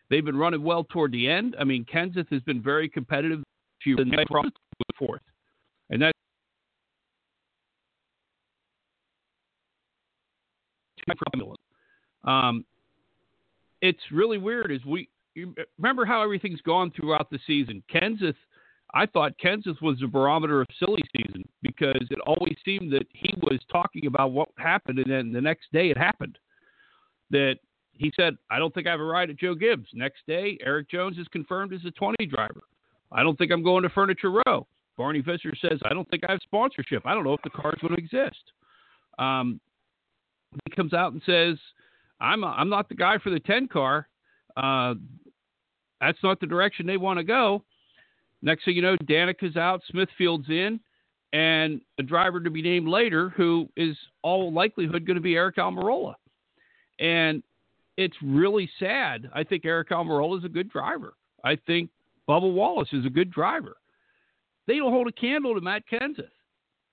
They've been running well toward the end. I mean, Kenseth has been very competitive. She Fourth, and that um, it's really weird. Is we remember how everything's gone throughout the season? Kenseth, I thought Kenseth was the barometer of silly season because it always seemed that he was talking about what happened, and then the next day it happened. That he said, I don't think I have a ride at Joe Gibbs. Next day, Erik Jones is confirmed as a 20 driver. I don't think I'm going to Furniture Row. Barney Visser says, I don't think I have sponsorship. I don't know if the car's to exist. Um, he comes out and says, I'm, a, I'm not the guy for the 10 car. Uh, that's not the direction they want to go. Next thing you know, Danica's out, Smithfield's in, and a driver to be named later who is all likelihood going to be Aric Almirola. And it's really sad. I think Aric Almirola is a good driver. I think Bubba Wallace is a good driver. They don't hold a candle to Matt Kenseth.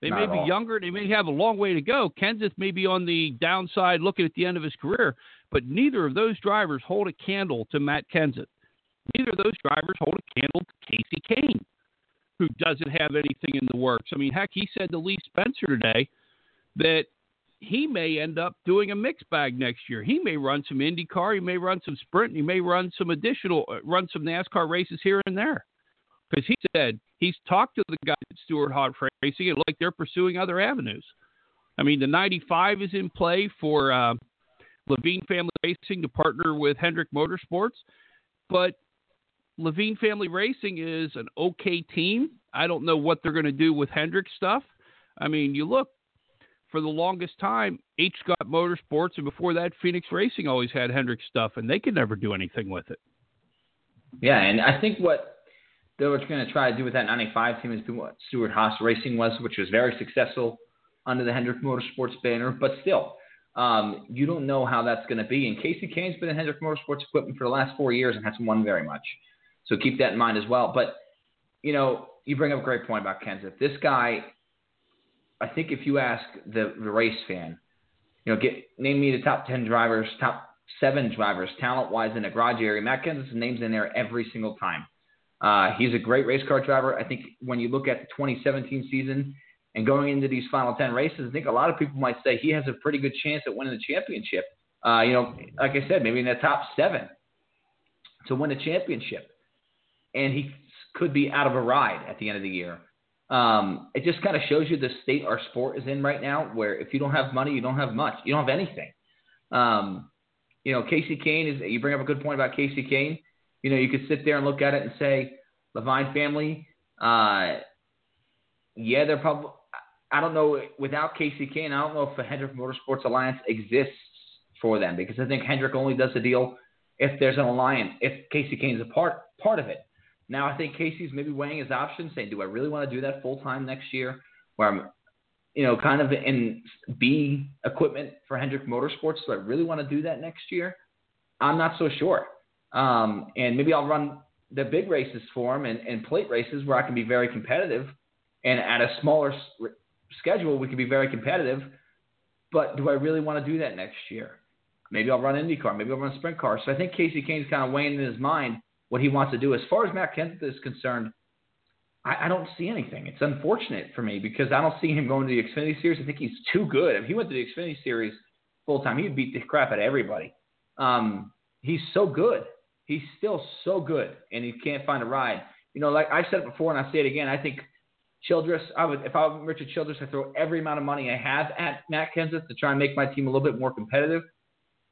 They Not may be all. younger. They may have a long way to go. Kenseth may be on the downside looking at the end of his career, but neither of those drivers hold a candle to Matt Kenseth. Neither of those drivers hold a candle to Kasey Kahne, who doesn't have anything in the works. I mean, heck, he said to Lee Spencer today that he may end up doing a mixed bag next year. He may run some IndyCar, he may run some Sprint, he may run some additional, uh, run some NASCAR races here and there. Because he said he's talked to the guys at Stewart-Haas Racing, and like they're pursuing other avenues. I mean, the 95 is in play for uh, Leavine Family Racing to partner with Hendrick Motorsports, but Leavine Family Racing is an okay team. I don't know what they're going to do with Hendrick stuff. I mean, you look for the longest time, H Scott Motorsports, and before that, Phoenix Racing always had Hendrick stuff, and they could never do anything with it. Yeah, and I think what they were going to try to do with that 95 team is do what Stewart Haas Racing was, which was very successful under the Hendrick Motorsports banner, but still, um, you don't know how that's going to be. And Kasey Kahne's been in Hendrick Motorsports equipment for the last four years and hasn't won very much. So keep that in mind as well. But, you know, you bring up a great point about Kenseth. This guy, I think if you ask the, the race fan, you know, get name me the top 10 drivers, top seven drivers, talent wise in the garage area, Matt Kenseth's name's in there every single time. Uh, he's a great race car driver. I think when you look at the 2017 season, and going into these final 10 races, I think a lot of people might say he has a pretty good chance at winning the championship. Uh, you know, like I said, maybe in the top seven to win a championship. And he could be out of a ride at the end of the year. Um, it just kind of shows you the state our sport is in right now, where if you don't have money, you don't have much. You don't have anything. Um, you know, Kasey Kahne is, you bring up a good point about Kasey Kahne. You know, you could sit there and look at it and say, Leavine family, uh, yeah, they're probably, I don't know. Without Kasey Kahne, I don't know if the Hendrick Motorsports Alliance exists for them because I think Hendrick only does the deal if there's an alliance, if Kasey Kahne's a part part of it. Now I think Kasey's maybe weighing his options, saying, "Do I really want to do that full time next year, where I'm, you know, kind of in B equipment for Hendrick Motorsports? Do I really want to do that next year? I'm not so sure. Um, and maybe I'll run the big races for him and, and plate races where I can be very competitive, and at a smaller schedule, we can be very competitive. But do I really want to do that next year? Maybe I'll run IndyCar. Maybe I'll run sprint car. So I think Kasey Kahne's kind of weighing in his mind what he wants to do. As far as Matt Kenseth is concerned, I, I don't see anything. It's unfortunate for me because I don't see him going to the Xfinity Series. I think he's too good. If he went to the Xfinity Series full time, he'd beat the crap out of everybody. Um, he's so good. He's still so good, and he can't find a ride. You know, like I said it before, and I say it again. I think Childress, I would if I were Richard Childress, I throw every amount of money I have at Matt Kenseth to try and make my team a little bit more competitive.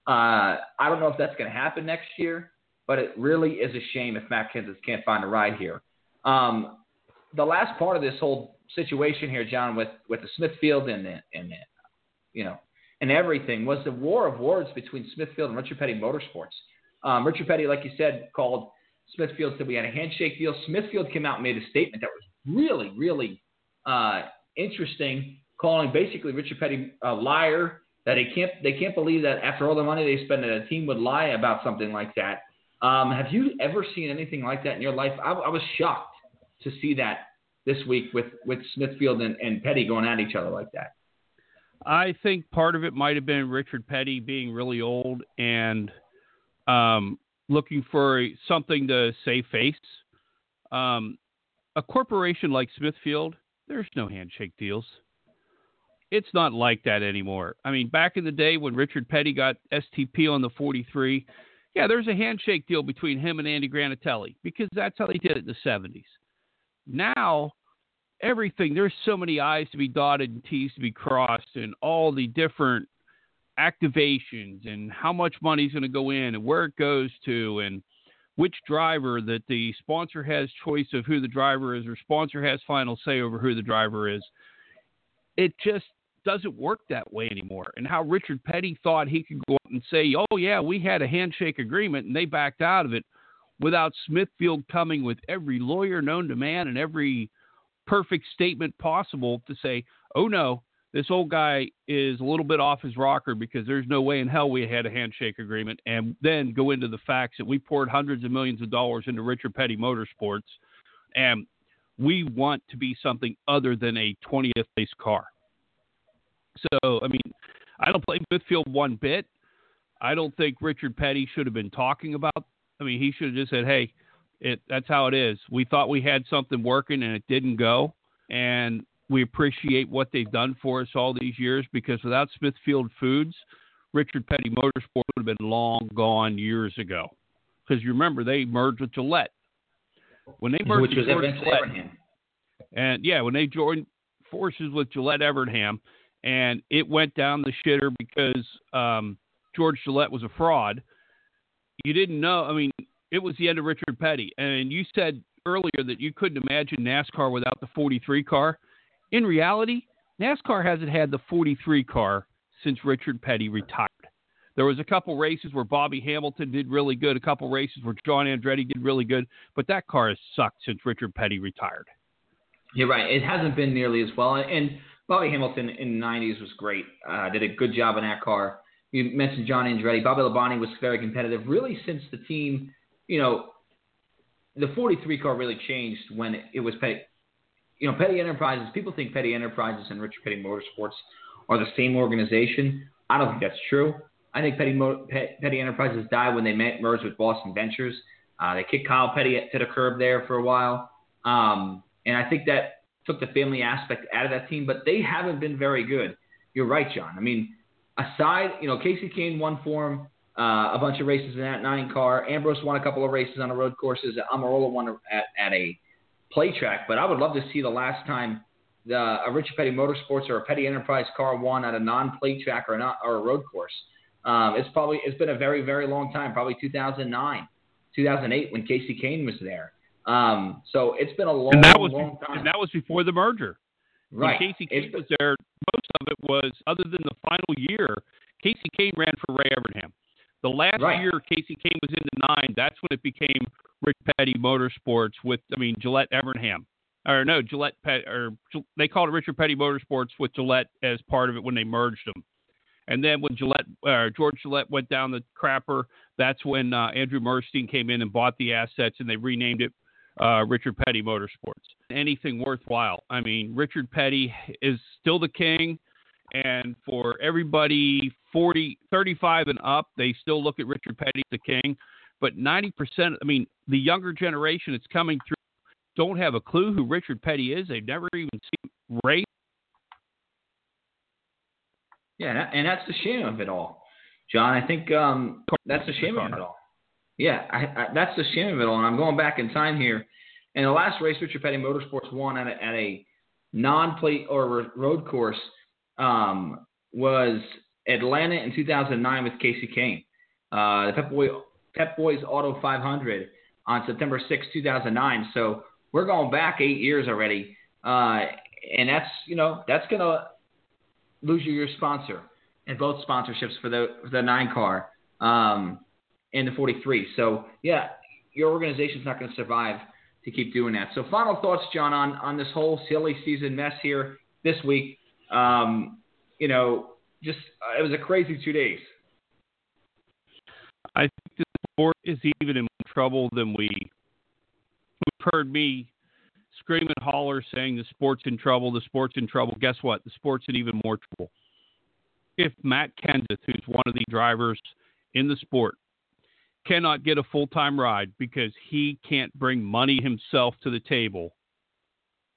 Uh, I don't know if that's going to happen next year, but it really is a shame if Matt Kenseth can't find a ride here. Um, the last part of this whole situation here, John, with with the Smithfield and the, and the, you know and everything was the war of words between Smithfield and Richard Petty Motorsports. Um, Richard Petty, like you said, called Smithfield said we had a handshake deal. Smithfield came out and made a statement that was really, really uh, interesting, calling basically Richard Petty a liar. That they can't they can't believe that after all the money they spend, that a team would lie about something like that. Um, have you ever seen anything like that in your life? I, I was shocked to see that this week with with Smithfield and, and Petty going at each other like that. I think part of it might have been Richard Petty being really old and um, looking for something to save face. Um, a corporation like Smithfield, there's no handshake deals. It's not like that anymore. I mean, back in the day when Richard Petty got STP on the 43, yeah, there's a handshake deal between him and Andy Granatelli because that's how they did it in the 70s. Now, everything, there's so many I's to be dotted and T's to be crossed, and all the different activations and how much money's going to go in and where it goes to and which driver that the sponsor has choice of who the driver is or sponsor has final say over who the driver is. It just doesn't work that way anymore. And how Richard Petty thought he could go up and say, "Oh yeah, we had a handshake agreement and they backed out of it," without Smithfield coming with every lawyer known to man and every perfect statement possible to say, "Oh no, this old guy is a little bit off his rocker because there's no way in hell we had a handshake agreement, and then go into the facts that we poured hundreds of millions of dollars into Richard Petty Motorsports, and we want to be something other than a 20th place car. So, I mean, I don't blame Smithfield one bit. I don't think Richard Petty should have been talking about. I mean, he should have just said, "Hey, it that's how it is. We thought we had something working and it didn't go, and we appreciate what they've done for us all these years because without Smithfield Foods, Richard Petty Motorsport would have been long gone years ago. Because you remember they merged with Gillett. When they merged Which with Gillett, Abraham. and yeah, when they joined forces with Gillett Evernham, and it went down the shitter because um, George Gillett was a fraud. You didn't know. I mean, it was the end of Richard Petty. And you said earlier that you couldn't imagine NASCAR without the 43 car. In reality, NASCAR hasn't had the 43 car since Richard Petty retired. There was a couple races where Bobby Hamilton did really good, a couple races where John Andretti did really good, but that car has sucked since Richard Petty retired. You're right. It hasn't been nearly as well. And Bobby Hamilton in the 90s was great. Uh, did a good job in that car. You mentioned John Andretti. Bobby Labonte was very competitive. Really, since the team, you know, the 43 car really changed when it, was Petty. You know, Petty Enterprises. People think Petty Enterprises and Richard Petty Motorsports are the same organization. I don't think that's true. I think Petty, Petty Enterprises died when they met, merged with Boston Ventures. Uh, they kicked Kyle Petty to the curb there for a while. Um, and I think that took the family aspect out of that team, but they haven't been very good. You're right, John. I mean, aside, you know, Kasey Kahne won for him uh, a bunch of races in that nine car. Ambrose won a couple of races on the road courses. Almirola won at, at a play track, but I would love to see the last time the, a Richard Petty Motorsports or a Petty Enterprise car won at a non-play track or not or a road course. Um, it's probably it's been a very very long time, probably 2009, 2008 when Kasey Kahne was there. Um, so it's been a long, and that was long time. And that was before the merger. Right. When Kasey Kahne was there, most of it was other than the final year. Kasey Kahne ran for Ray Evernham. The last right. year Kasey Kahne was in the nine, that's when it became Rick Petty Motorsports with I mean Gillett Evernham. Or no, Gillett Pet or they called it Richard Petty Motorsports with Gillett as part of it when they merged them. And then when Gillett, uh, George Gillett went down the crapper, that's when uh, Andrew Murstein came in and bought the assets, and they renamed it uh, Richard Petty Motorsports. Anything worthwhile. I mean, Richard Petty is still the king, and for everybody 40, 35 and up, they still look at Richard Petty as the king. But 90%, I mean, the younger generation that's coming through don't have a clue who Richard Petty is. They've never even seen race. Yeah, and that's the shame of it all, John. I think um, that's the shame of it all. Yeah, I, I, that's the shame of it all. And I'm going back in time here. And the last race Richard Petty Motorsports won at a, at a non-plate or road course um, was Atlanta in 2009 with Kasey Kahne. Uh, the Pep, Boy, Pep Boys Auto 500 on September 6, 2009. So we're going back eight years already. Uh, and that's, you know, that's going to lose you your sponsor and both sponsorships for the, the nine car. Um, and the 43. So yeah, your organization's not going to survive to keep doing that. So final thoughts, John, on on this whole silly season mess here this week. Um, you know, just uh, it was a crazy two days. I think the sport is even in more trouble than we. We've heard me scream and holler saying the sport's in trouble, the sport's in trouble. Guess what? The sport's in even more trouble. If Matt Kenseth, who's one of the drivers in the sport, cannot get a full time ride because he can't bring money himself to the table,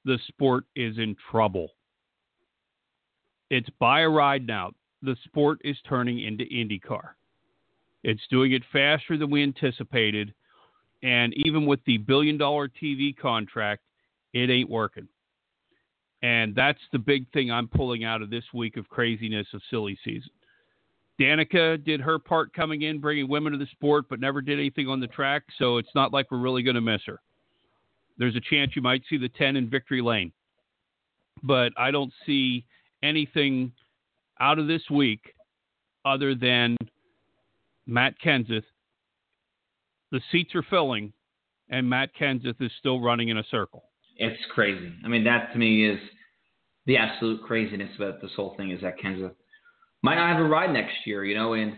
the sport is in trouble. It's buy a ride now. The sport is turning into IndyCar. It's doing it faster than we anticipated. And even with the billion dollar TV contract, it ain't working. And that's the big thing I'm pulling out of this week of craziness of silly season. Danica did her part coming in, bringing women to the sport, but never did anything on the track. So it's not like we're really going to miss her. There's a chance you might see the 10 in victory lane. But I don't see anything out of this week other than Matt Kenseth. The seats are filling, and Matt Kenseth is still running in a circle. It's crazy. I mean, that to me is the absolute craziness about this whole thing is that Kenseth might not have a ride next year, you know, and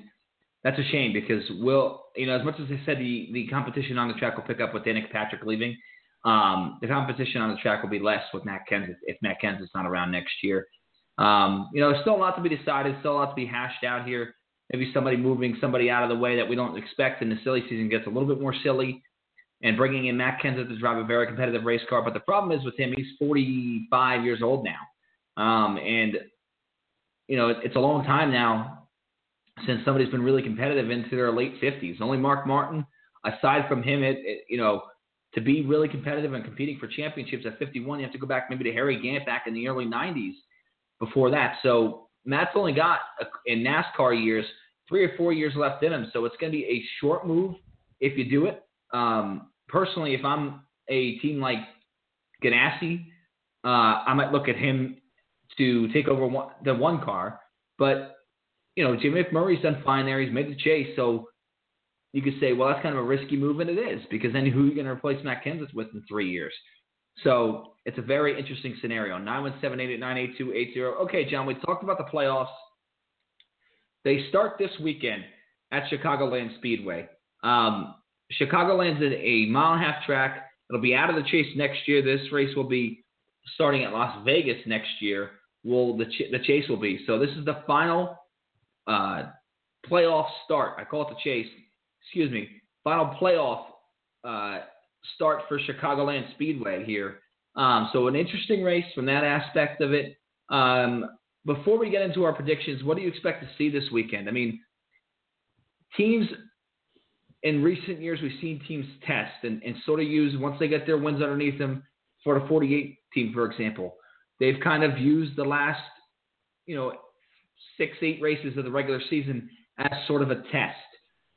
that's a shame because will you know as much as I said the the competition on the track will pick up with Danica Patrick leaving, um, the competition on the track will be less with Matt Kenseth if Matt Kenseth's not around next year. Um, you know, there's still a lot to be decided, still a lot to be hashed out here. Maybe somebody moving somebody out of the way that we don't expect, and the silly season gets a little bit more silly. And bringing in Matt Kenseth to drive a very competitive race car, but the problem is with him, he's 45 years old now, um, and you know, it's a long time now since somebody's been really competitive into their late 50s. Only Mark Martin, aside from him, it, it, you know, to be really competitive and competing for championships at 51, you have to go back maybe to Harry Gant back in the early 90s before that. So Matt's only got, in NASCAR years, three or four years left in him. So it's going to be a short move if you do it. Um, personally, if I'm a team like Ganassi, uh, I might look at him to take over one, the one car. But you know, Jamie McMurray's done fine there. He's made the chase, so you could say, well, that's kind of a risky move, and it is because then who are you going to replace Matt Kenseth with in three years? So it's a very interesting scenario. 917-889-8280. Okay, John, we talked about the playoffs. They start this weekend at Chicagoland Speedway. Um, Chicagoland's a mile and a half track. It'll be out of the chase next year. This race will be starting at Las Vegas next year. Will the ch- the chase will be so? This is the final uh, playoff start. I call it the chase. Excuse me. Final playoff uh, start for Chicagoland Speedway here. Um, so an interesting race from that aspect of it. Um, before we get into our predictions, what do you expect to see this weekend? I mean, teams in recent years, we've seen teams test and, and sort of use, once they get their wins underneath them, for the 48 team, for example, they've kind of used the last, you know, six, eight races of the regular season as sort of a test.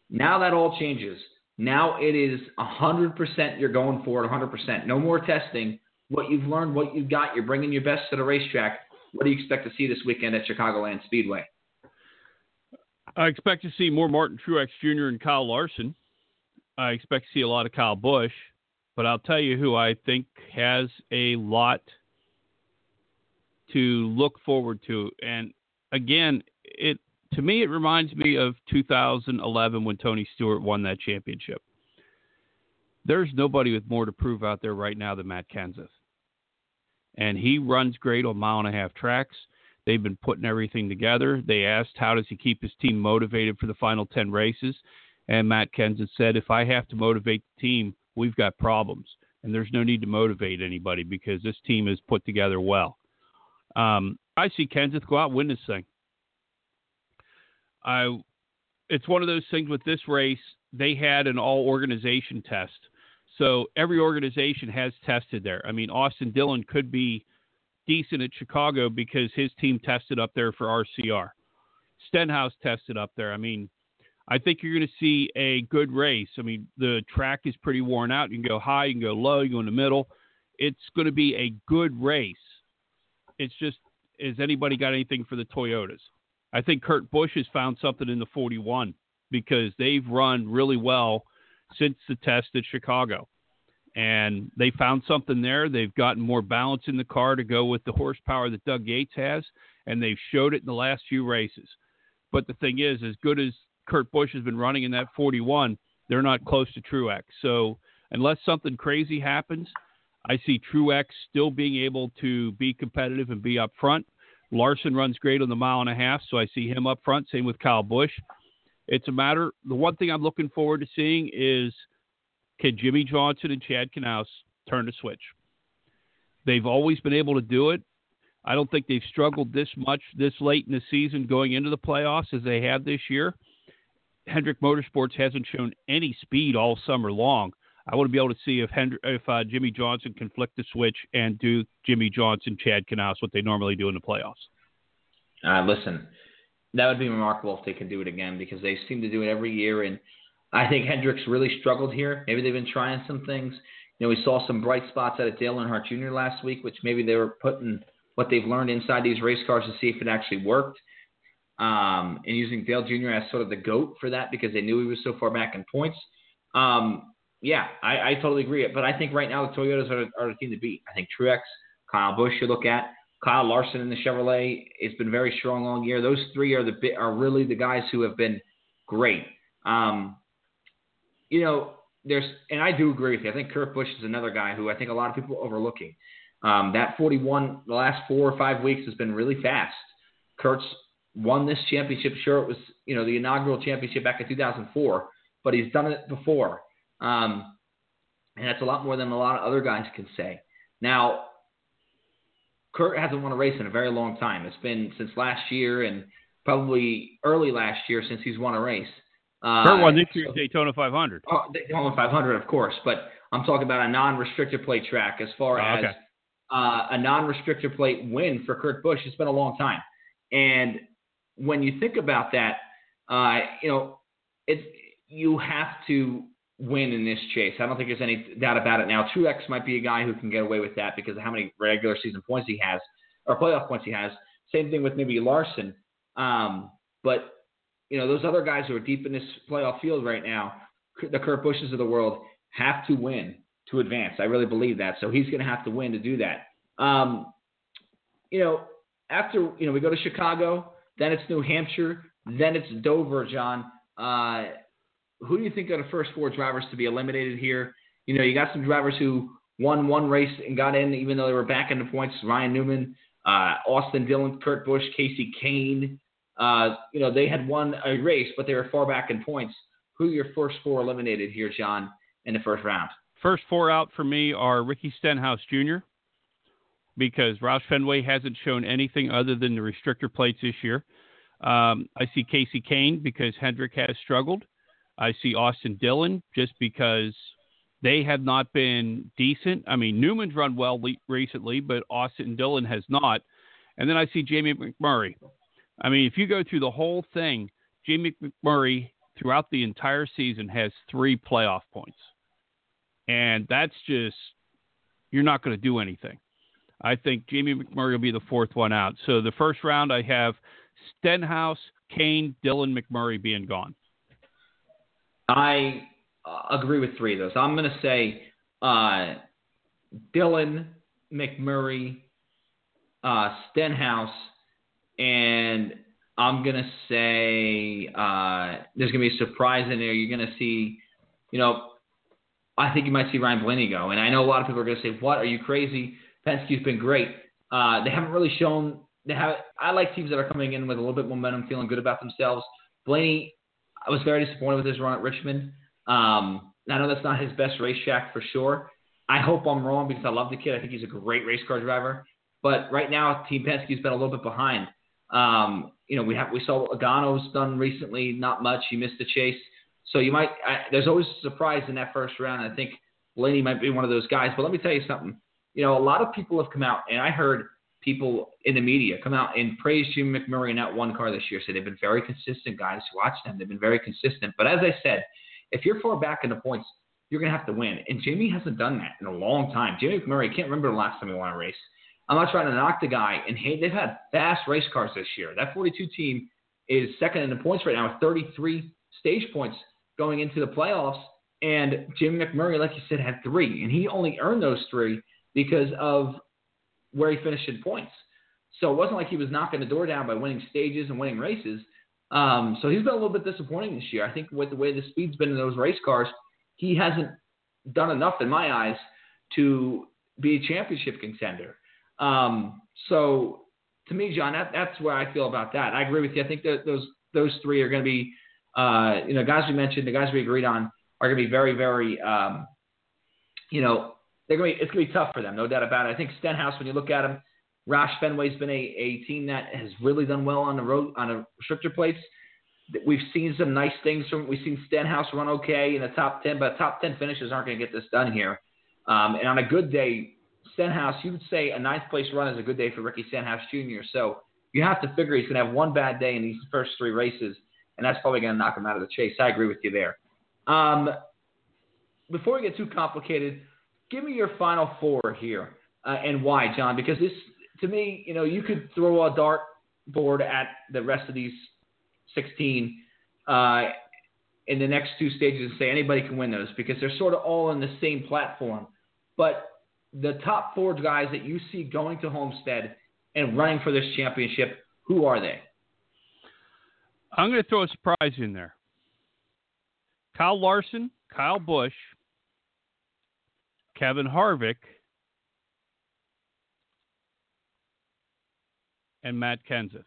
Now that all changes. Now it is 100% you're going for it, 100%. No more testing. What you've learned, what you've got, you're bringing your best to the racetrack. What do you expect to see this weekend at Chicagoland Speedway? I expect to see more Martin Truex Jr. and Kyle Larson. I expect to see a lot of Kyle Busch, but I'll tell you who I think has a lot to look forward to. And again, it to me it reminds me of 2011 when Tony Stewart won that championship. There's nobody with more to prove out there right now than Matt Kenseth. And he runs great on mile and a half tracks. They've been putting everything together. They asked, how does he keep his team motivated for the final 10 races? And Matt Kenseth said, if I have to motivate the team, we've got problems. And there's no need to motivate anybody because this team is put together well. Um, I see Kenseth go out win this thing. I, it's one of those things with this race. They had an all organization test. So every organization has tested there. I mean, Austin Dillon could be decent at Chicago because his team tested up there for RCR. Stenhouse tested up there. I mean, I think you're going to see a good race. I mean, the track is pretty worn out. You can go high, you can go low, you can go in the middle. It's going to be a good race. It's just, has anybody got anything for the Toyotas? I think Kurt Busch has found something in the 41 because they've run really well since the test at Chicago. And they found something there. They've gotten more balance in the car to go with the horsepower that Doug Yates has, and they've showed it in the last few races. But the thing is, as good as Kurt Busch has been running in that 41, they're not close to Truex. So unless something crazy happens, I see Truex still being able to be competitive and be up front. Larson runs great on the mile and a half, so I see him up front. Same with Kyle Busch. It's a matter. The one thing I'm looking forward to seeing is can Jimmie Johnson and Chad Knaus turn the switch? They've always been able to do it. I don't think they've struggled this much this late in the season going into the playoffs as they have this year. Hendrick Motorsports hasn't shown any speed all summer long. I want to be able to see if Hendrick, if uh, Jimmie Johnson can flick the switch and do Jimmie Johnson, Chad Knaus what they normally do in the playoffs. Uh, listen, that would be remarkable if they can do it again because they seem to do it every year. And I think Hendrick's really struggled here. Maybe they've been trying some things. You know, we saw some bright spots out of Dale Earnhardt Jr. last week, which maybe they were putting what they've learned inside these race cars to see if it actually worked. Um, and using Dale Jr. as sort of the goat for that because they knew he was so far back in points. Um, yeah, I, I, totally agree. But I think right now the Toyotas are, are the team to beat. I think Truex, Kyle Busch you look at. Kyle Larson in the Chevrolet It's been very strong all year. Those three are the are really the guys who have been great. Um, you know, there's and I do agree with you. I think Kurt Busch is another guy who I think a lot of people are overlooking. Um, that 41 the last four or five weeks has been really fast. Kurt's won this championship. Sure, it was you know the inaugural championship back in 2004, but he's done it before, um, and that's a lot more than a lot of other guys can say. Now, Kurt hasn't won a race in a very long time. It's been since last year and probably early last year since he's won a race. Uh, Kurt won this year's Daytona 500. Oh, Daytona 500, of course, but I'm talking about a non-restrictor plate track as far Oh, as okay. uh, a non-restrictor plate win for Kurt Busch. It's been a long time, and when you think about that, uh, you know, it's you have to win in this chase. I don't think there's any doubt about it now. Truex might be a guy who can get away with that because of how many regular season points he has or playoff points he has. Same thing with maybe Larson. Um, but you know those other guys who are deep in this playoff field right now, the Kurt Busches of the world, have to win to advance. I really believe that. So he's going to have to win to do that. Um, you know, after you know we go to Chicago, then it's New Hampshire, then it's Dover. John, uh, who do you think are the first four drivers to be eliminated here? You know, you got some drivers who won one race and got in, even though they were back in the points. Ryan Newman, uh, Austin Dillon, Kurt Busch, Kasey Kahne. Uh, you know, they had won a race, but they were far back in points. Who are your first four eliminated here, John, in the first round? First four out for me are Ricky Stenhouse Jr. because Roush Fenway hasn't shown anything other than the restrictor plates this year. Um, I see Kasey Kahne because Hendrick has struggled. I see Austin Dillon just because they have not been decent. I mean, Newman's run well le- recently, but Austin Dillon has not. And then I see Jamie McMurray. I mean, if you go through the whole thing, Jamie McMurray throughout the entire season has three playoff points. And that's just, you're not going to do anything. I think Jamie McMurray will be the fourth one out. So the first round, I have Stenhouse, Kahne, Dillon, McMurray being gone. I uh, agree with three of those. I'm going to say uh, Dillon, McMurray, uh, Stenhouse, and I'm going to say uh, there's going to be a surprise in there. You're going to see, you know, I think you might see Ryan Blaney go. And I know a lot of people are going to say, "What? Are you crazy?" Penske's been great. Uh, they haven't really shown. They have. I like teams that are coming in with a little bit of momentum, feeling good about themselves. Blaney, I was very disappointed with his run at Richmond. Um, I know that's not his best racetrack for sure. I hope I'm wrong because I love the kid. I think he's a great race car driver. But right now, Team Penske's been a little bit behind. Um, you know, we have we saw what Logano's done recently, not much. He missed the chase, so you might. I, there's always a surprise in that first round. I think Blaney might be one of those guys. But let me tell you something. You know, a lot of people have come out, and I heard people in the media come out and praise Jim McMurray in that one car this year. Say they've been very consistent, guys. Watch them; they've been very consistent. But as I said, if you're far back in the points, you're going to have to win. And Jamie hasn't done that in a long time. Jamie McMurray, can't remember the last time he won a race. I'm not trying to knock the guy. And hey, they've had fast race cars this year. That 42 team is second in the points right now with 33 stage points going into the playoffs. And Jim McMurray, like you said, had three. And he only earned those three because of where he finished in points. So it wasn't like he was knocking the door down by winning stages and winning races. Um, so he's been a little bit disappointing this year. I think with the way the speed's been in those race cars, he hasn't done enough in my eyes to be a championship contender. Um, so to me, John, that, that's where I feel about that. I agree with you. I think that those those three are going to be, uh, you know, guys we mentioned, the guys we agreed on are going to be very, very, um, you know, they're to be, it's to be tough for them, no doubt about it. I think Stenhouse, when you look at him, Roush Fenway's been a, a team that has really done well on the road on a restrictor plates. We've seen some nice things from. We've seen Stenhouse run okay in the top ten, but top ten finishes aren't going to get this done here. Um, and on a good day, Stenhouse, you would say a ninth place run is a good day for Ricky Stenhouse Jr. So you have to figure he's going to have one bad day in these first three races, and that's probably going to knock him out of the chase. I agree with you there. Um, before we get too complicated, give me your final four here uh, and why, John, because this to me, you know, you could throw a dart board at the rest of these 16 uh, in the next two stages and say anybody can win those because they're sort of all on the same platform. But the top four guys that you see going to Homestead and running for this championship, who are they? I'm going to throw a surprise in there. Kyle Larson, Kyle Busch, Kevin Harvick, and Matt Kenseth.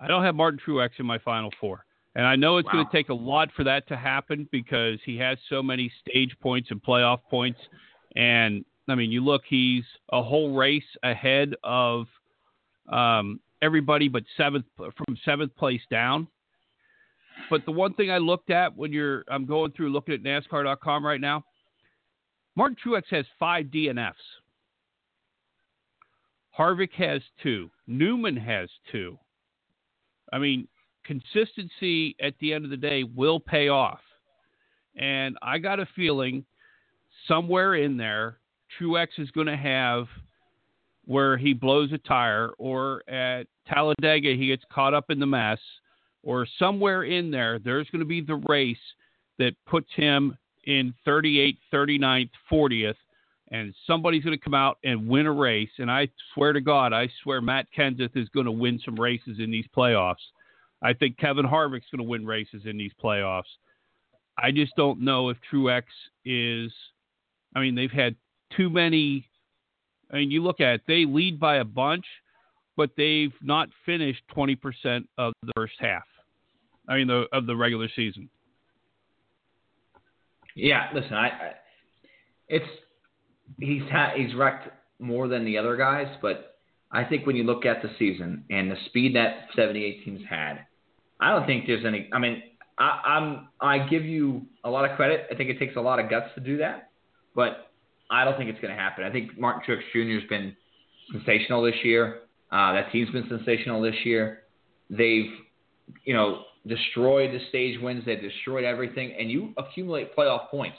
I don't have Martin Truex in my final four. And I know it's wow. going to take a lot for that to happen because he has so many stage points and playoff points. And I mean, you look, he's a whole race ahead of um, everybody but seventh from seventh place down. But the one thing I looked at when you're, I'm going through looking at NASCAR.com right now. Martin Truex has five DNFs. Harvick has two. Newman has two. I mean, consistency at the end of the day will pay off. And I got a feeling somewhere in there, Truex is going to have where he blows a tire, or at Talladega he gets caught up in the mess, or somewhere in there, there's going to be the race that puts him in 38th, 39th, 40th, and somebody's going to come out and win a race. And I swear to God, I swear Matt Kenseth is going to win some races in these playoffs. I think Kevin Harvick's going to win races in these playoffs. I just don't know if Truex is. I mean, they've had too many. I mean, you look at it, they lead by a bunch, but they've not finished 20% of the first half. I mean, the, of the regular season. Yeah, listen, I, I it's he's ha- he's wrecked more than the other guys, but I think when you look at the season and the speed that 78 teams had, I don't think there's any. I mean, I, I'm I give you a lot of credit. I think it takes a lot of guts to do that, but I don't think it's going to happen. I think Martin Truex Jr. has been sensational this year. Uh, that team's been sensational this year. They've, you know, destroyed the stage wins. They've destroyed everything, and you accumulate playoff points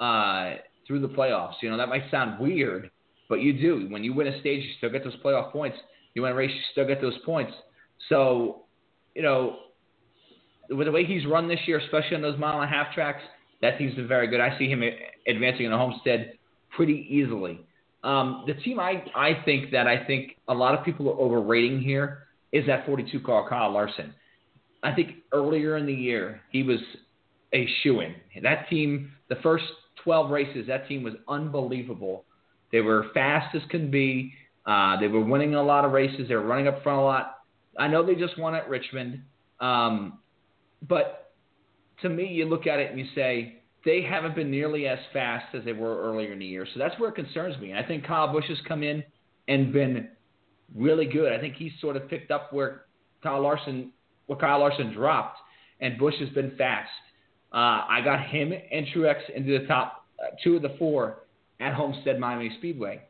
uh, through the playoffs. You know that might sound weird, but you do. When you win a stage, you still get those playoff points. You win a race, you still get those points. So, you know, with the way he's run this year, especially on those mile and a half tracks, that team's been very good. I see him advancing in a Homestead pretty easily. Um, the team I, I think that I think a lot of people are overrating here is that 42 car Kyle Larson. I think earlier in the year he was a shoe in. That team, the first 12 races, that team was unbelievable. They were fast as can be. Uh, they were winning a lot of races. They were running up front a lot. I know they just won at Richmond. Um, but to me, you look at it and you say they haven't been nearly as fast as they were earlier in the year. So that's where it concerns me. And I think Kyle Busch has come in and been really good. I think he's sort of picked up where Kyle Larson, where Kyle Larson dropped, and Busch has been fast. Uh, I got him and Truex into the top uh, two of the four at Homestead Miami Speedway.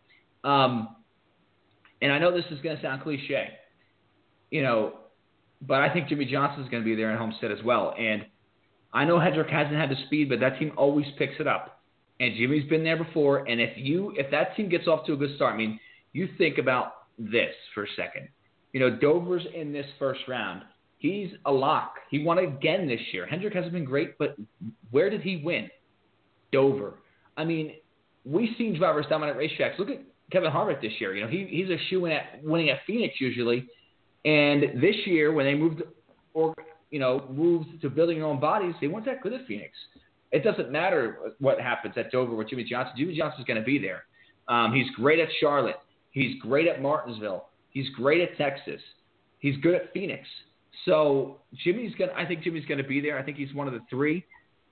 Um, and I know this is going to sound cliche, you know, but I think Jimmie Johnson is going to be there in Homestead as well. And I know Hendrick hasn't had the speed, but that team always picks it up. And Jimmie's been there before. And if you if that team gets off to a good start, I mean, you think about this for a second. You know, Dover's in this first round. He's a lock. He won again this year. Hendrick hasn't been great, but where did he win? Dover. I mean, we've seen drivers dominate racetracks. Look at Kevin Harvick this year. You know, he, he's a shoe in at winning at Phoenix usually. And this year, when they moved, or you know, moved to building their own bodies, they weren't that good at Phoenix. It doesn't matter what happens at Dover with Jimmie Johnson. Jimmie Johnson's going to be there. Um, he's great at Charlotte. He's great at Martinsville. He's great at Texas. He's good at Phoenix. So Jimmie's gonna. I think Jimmie's to be there. I think he's one of the three.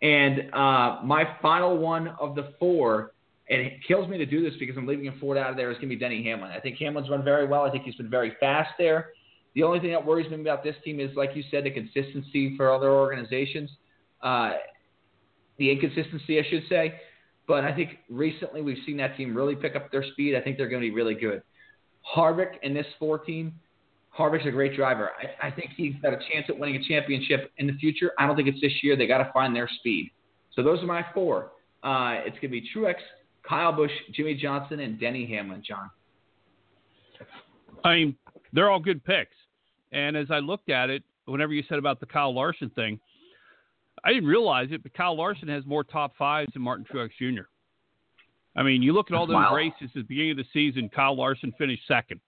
And uh, my final one of the four, and it kills me to do this because I'm leaving a Ford out of there, is going to be Denny Hamlin. I think Hamlin's run very well. I think he's been very fast there. The only thing that worries me about this team is, like you said, the consistency for other organizations, uh, the inconsistency, I should say. But I think recently we've seen that team really pick up their speed. I think they're going to be really good. Harvick and this four team, Harvick's a great driver. I, I think he's got a chance at winning a championship in the future. I don't think it's this year. They got to find their speed. So those are my four. Uh, it's going to be Truex, Kyle Busch, Jimmie Johnson, and Denny Hamlin. John. I mean, they're all good picks. And as I looked at it, whenever you said about the Kyle Larson thing, I didn't realize it, but Kyle Larson has more top fives than Martin Truex Jr. I mean, you look at all those Wow. races at the beginning of the season, Kyle Larson finished second.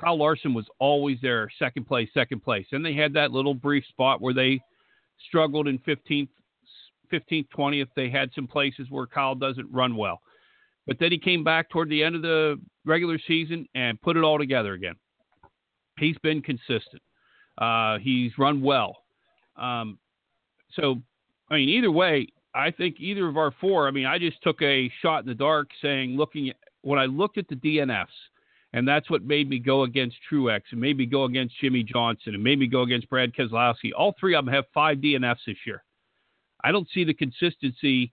Kyle Larson was always there, second place, second place. And they had that little brief spot where they struggled in 15th, 15th, 20th. They had some places where Kyle doesn't run well. But then he came back toward the end of the regular season and put it all together again. He's been consistent. Uh, he's run well. Um, so, I mean, either way, I think either of our four. I mean, I just took a shot in the dark, saying, looking at when I looked at the DNFs, and that's what made me go against Truex, and made me go against Jimmie Johnson, and made me go against Brad Keselowski. All three of them have five DNFs this year. I don't see the consistency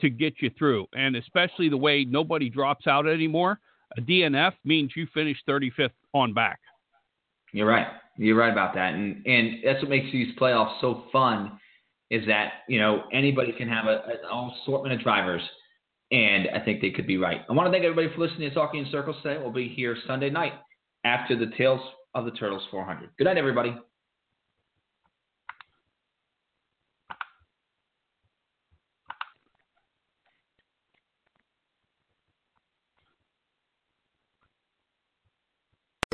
to get you through, and especially the way nobody drops out anymore. A DNF means you finish 35th on back. You're right. You're right about that, and and that's what makes these playoffs so fun, is that you know anybody can have a, an assortment of drivers, and I think they could be right. I want to thank everybody for listening to Talking in Circles today. We'll be here Sunday night after the Tales of the Turtles 400. Good night, everybody.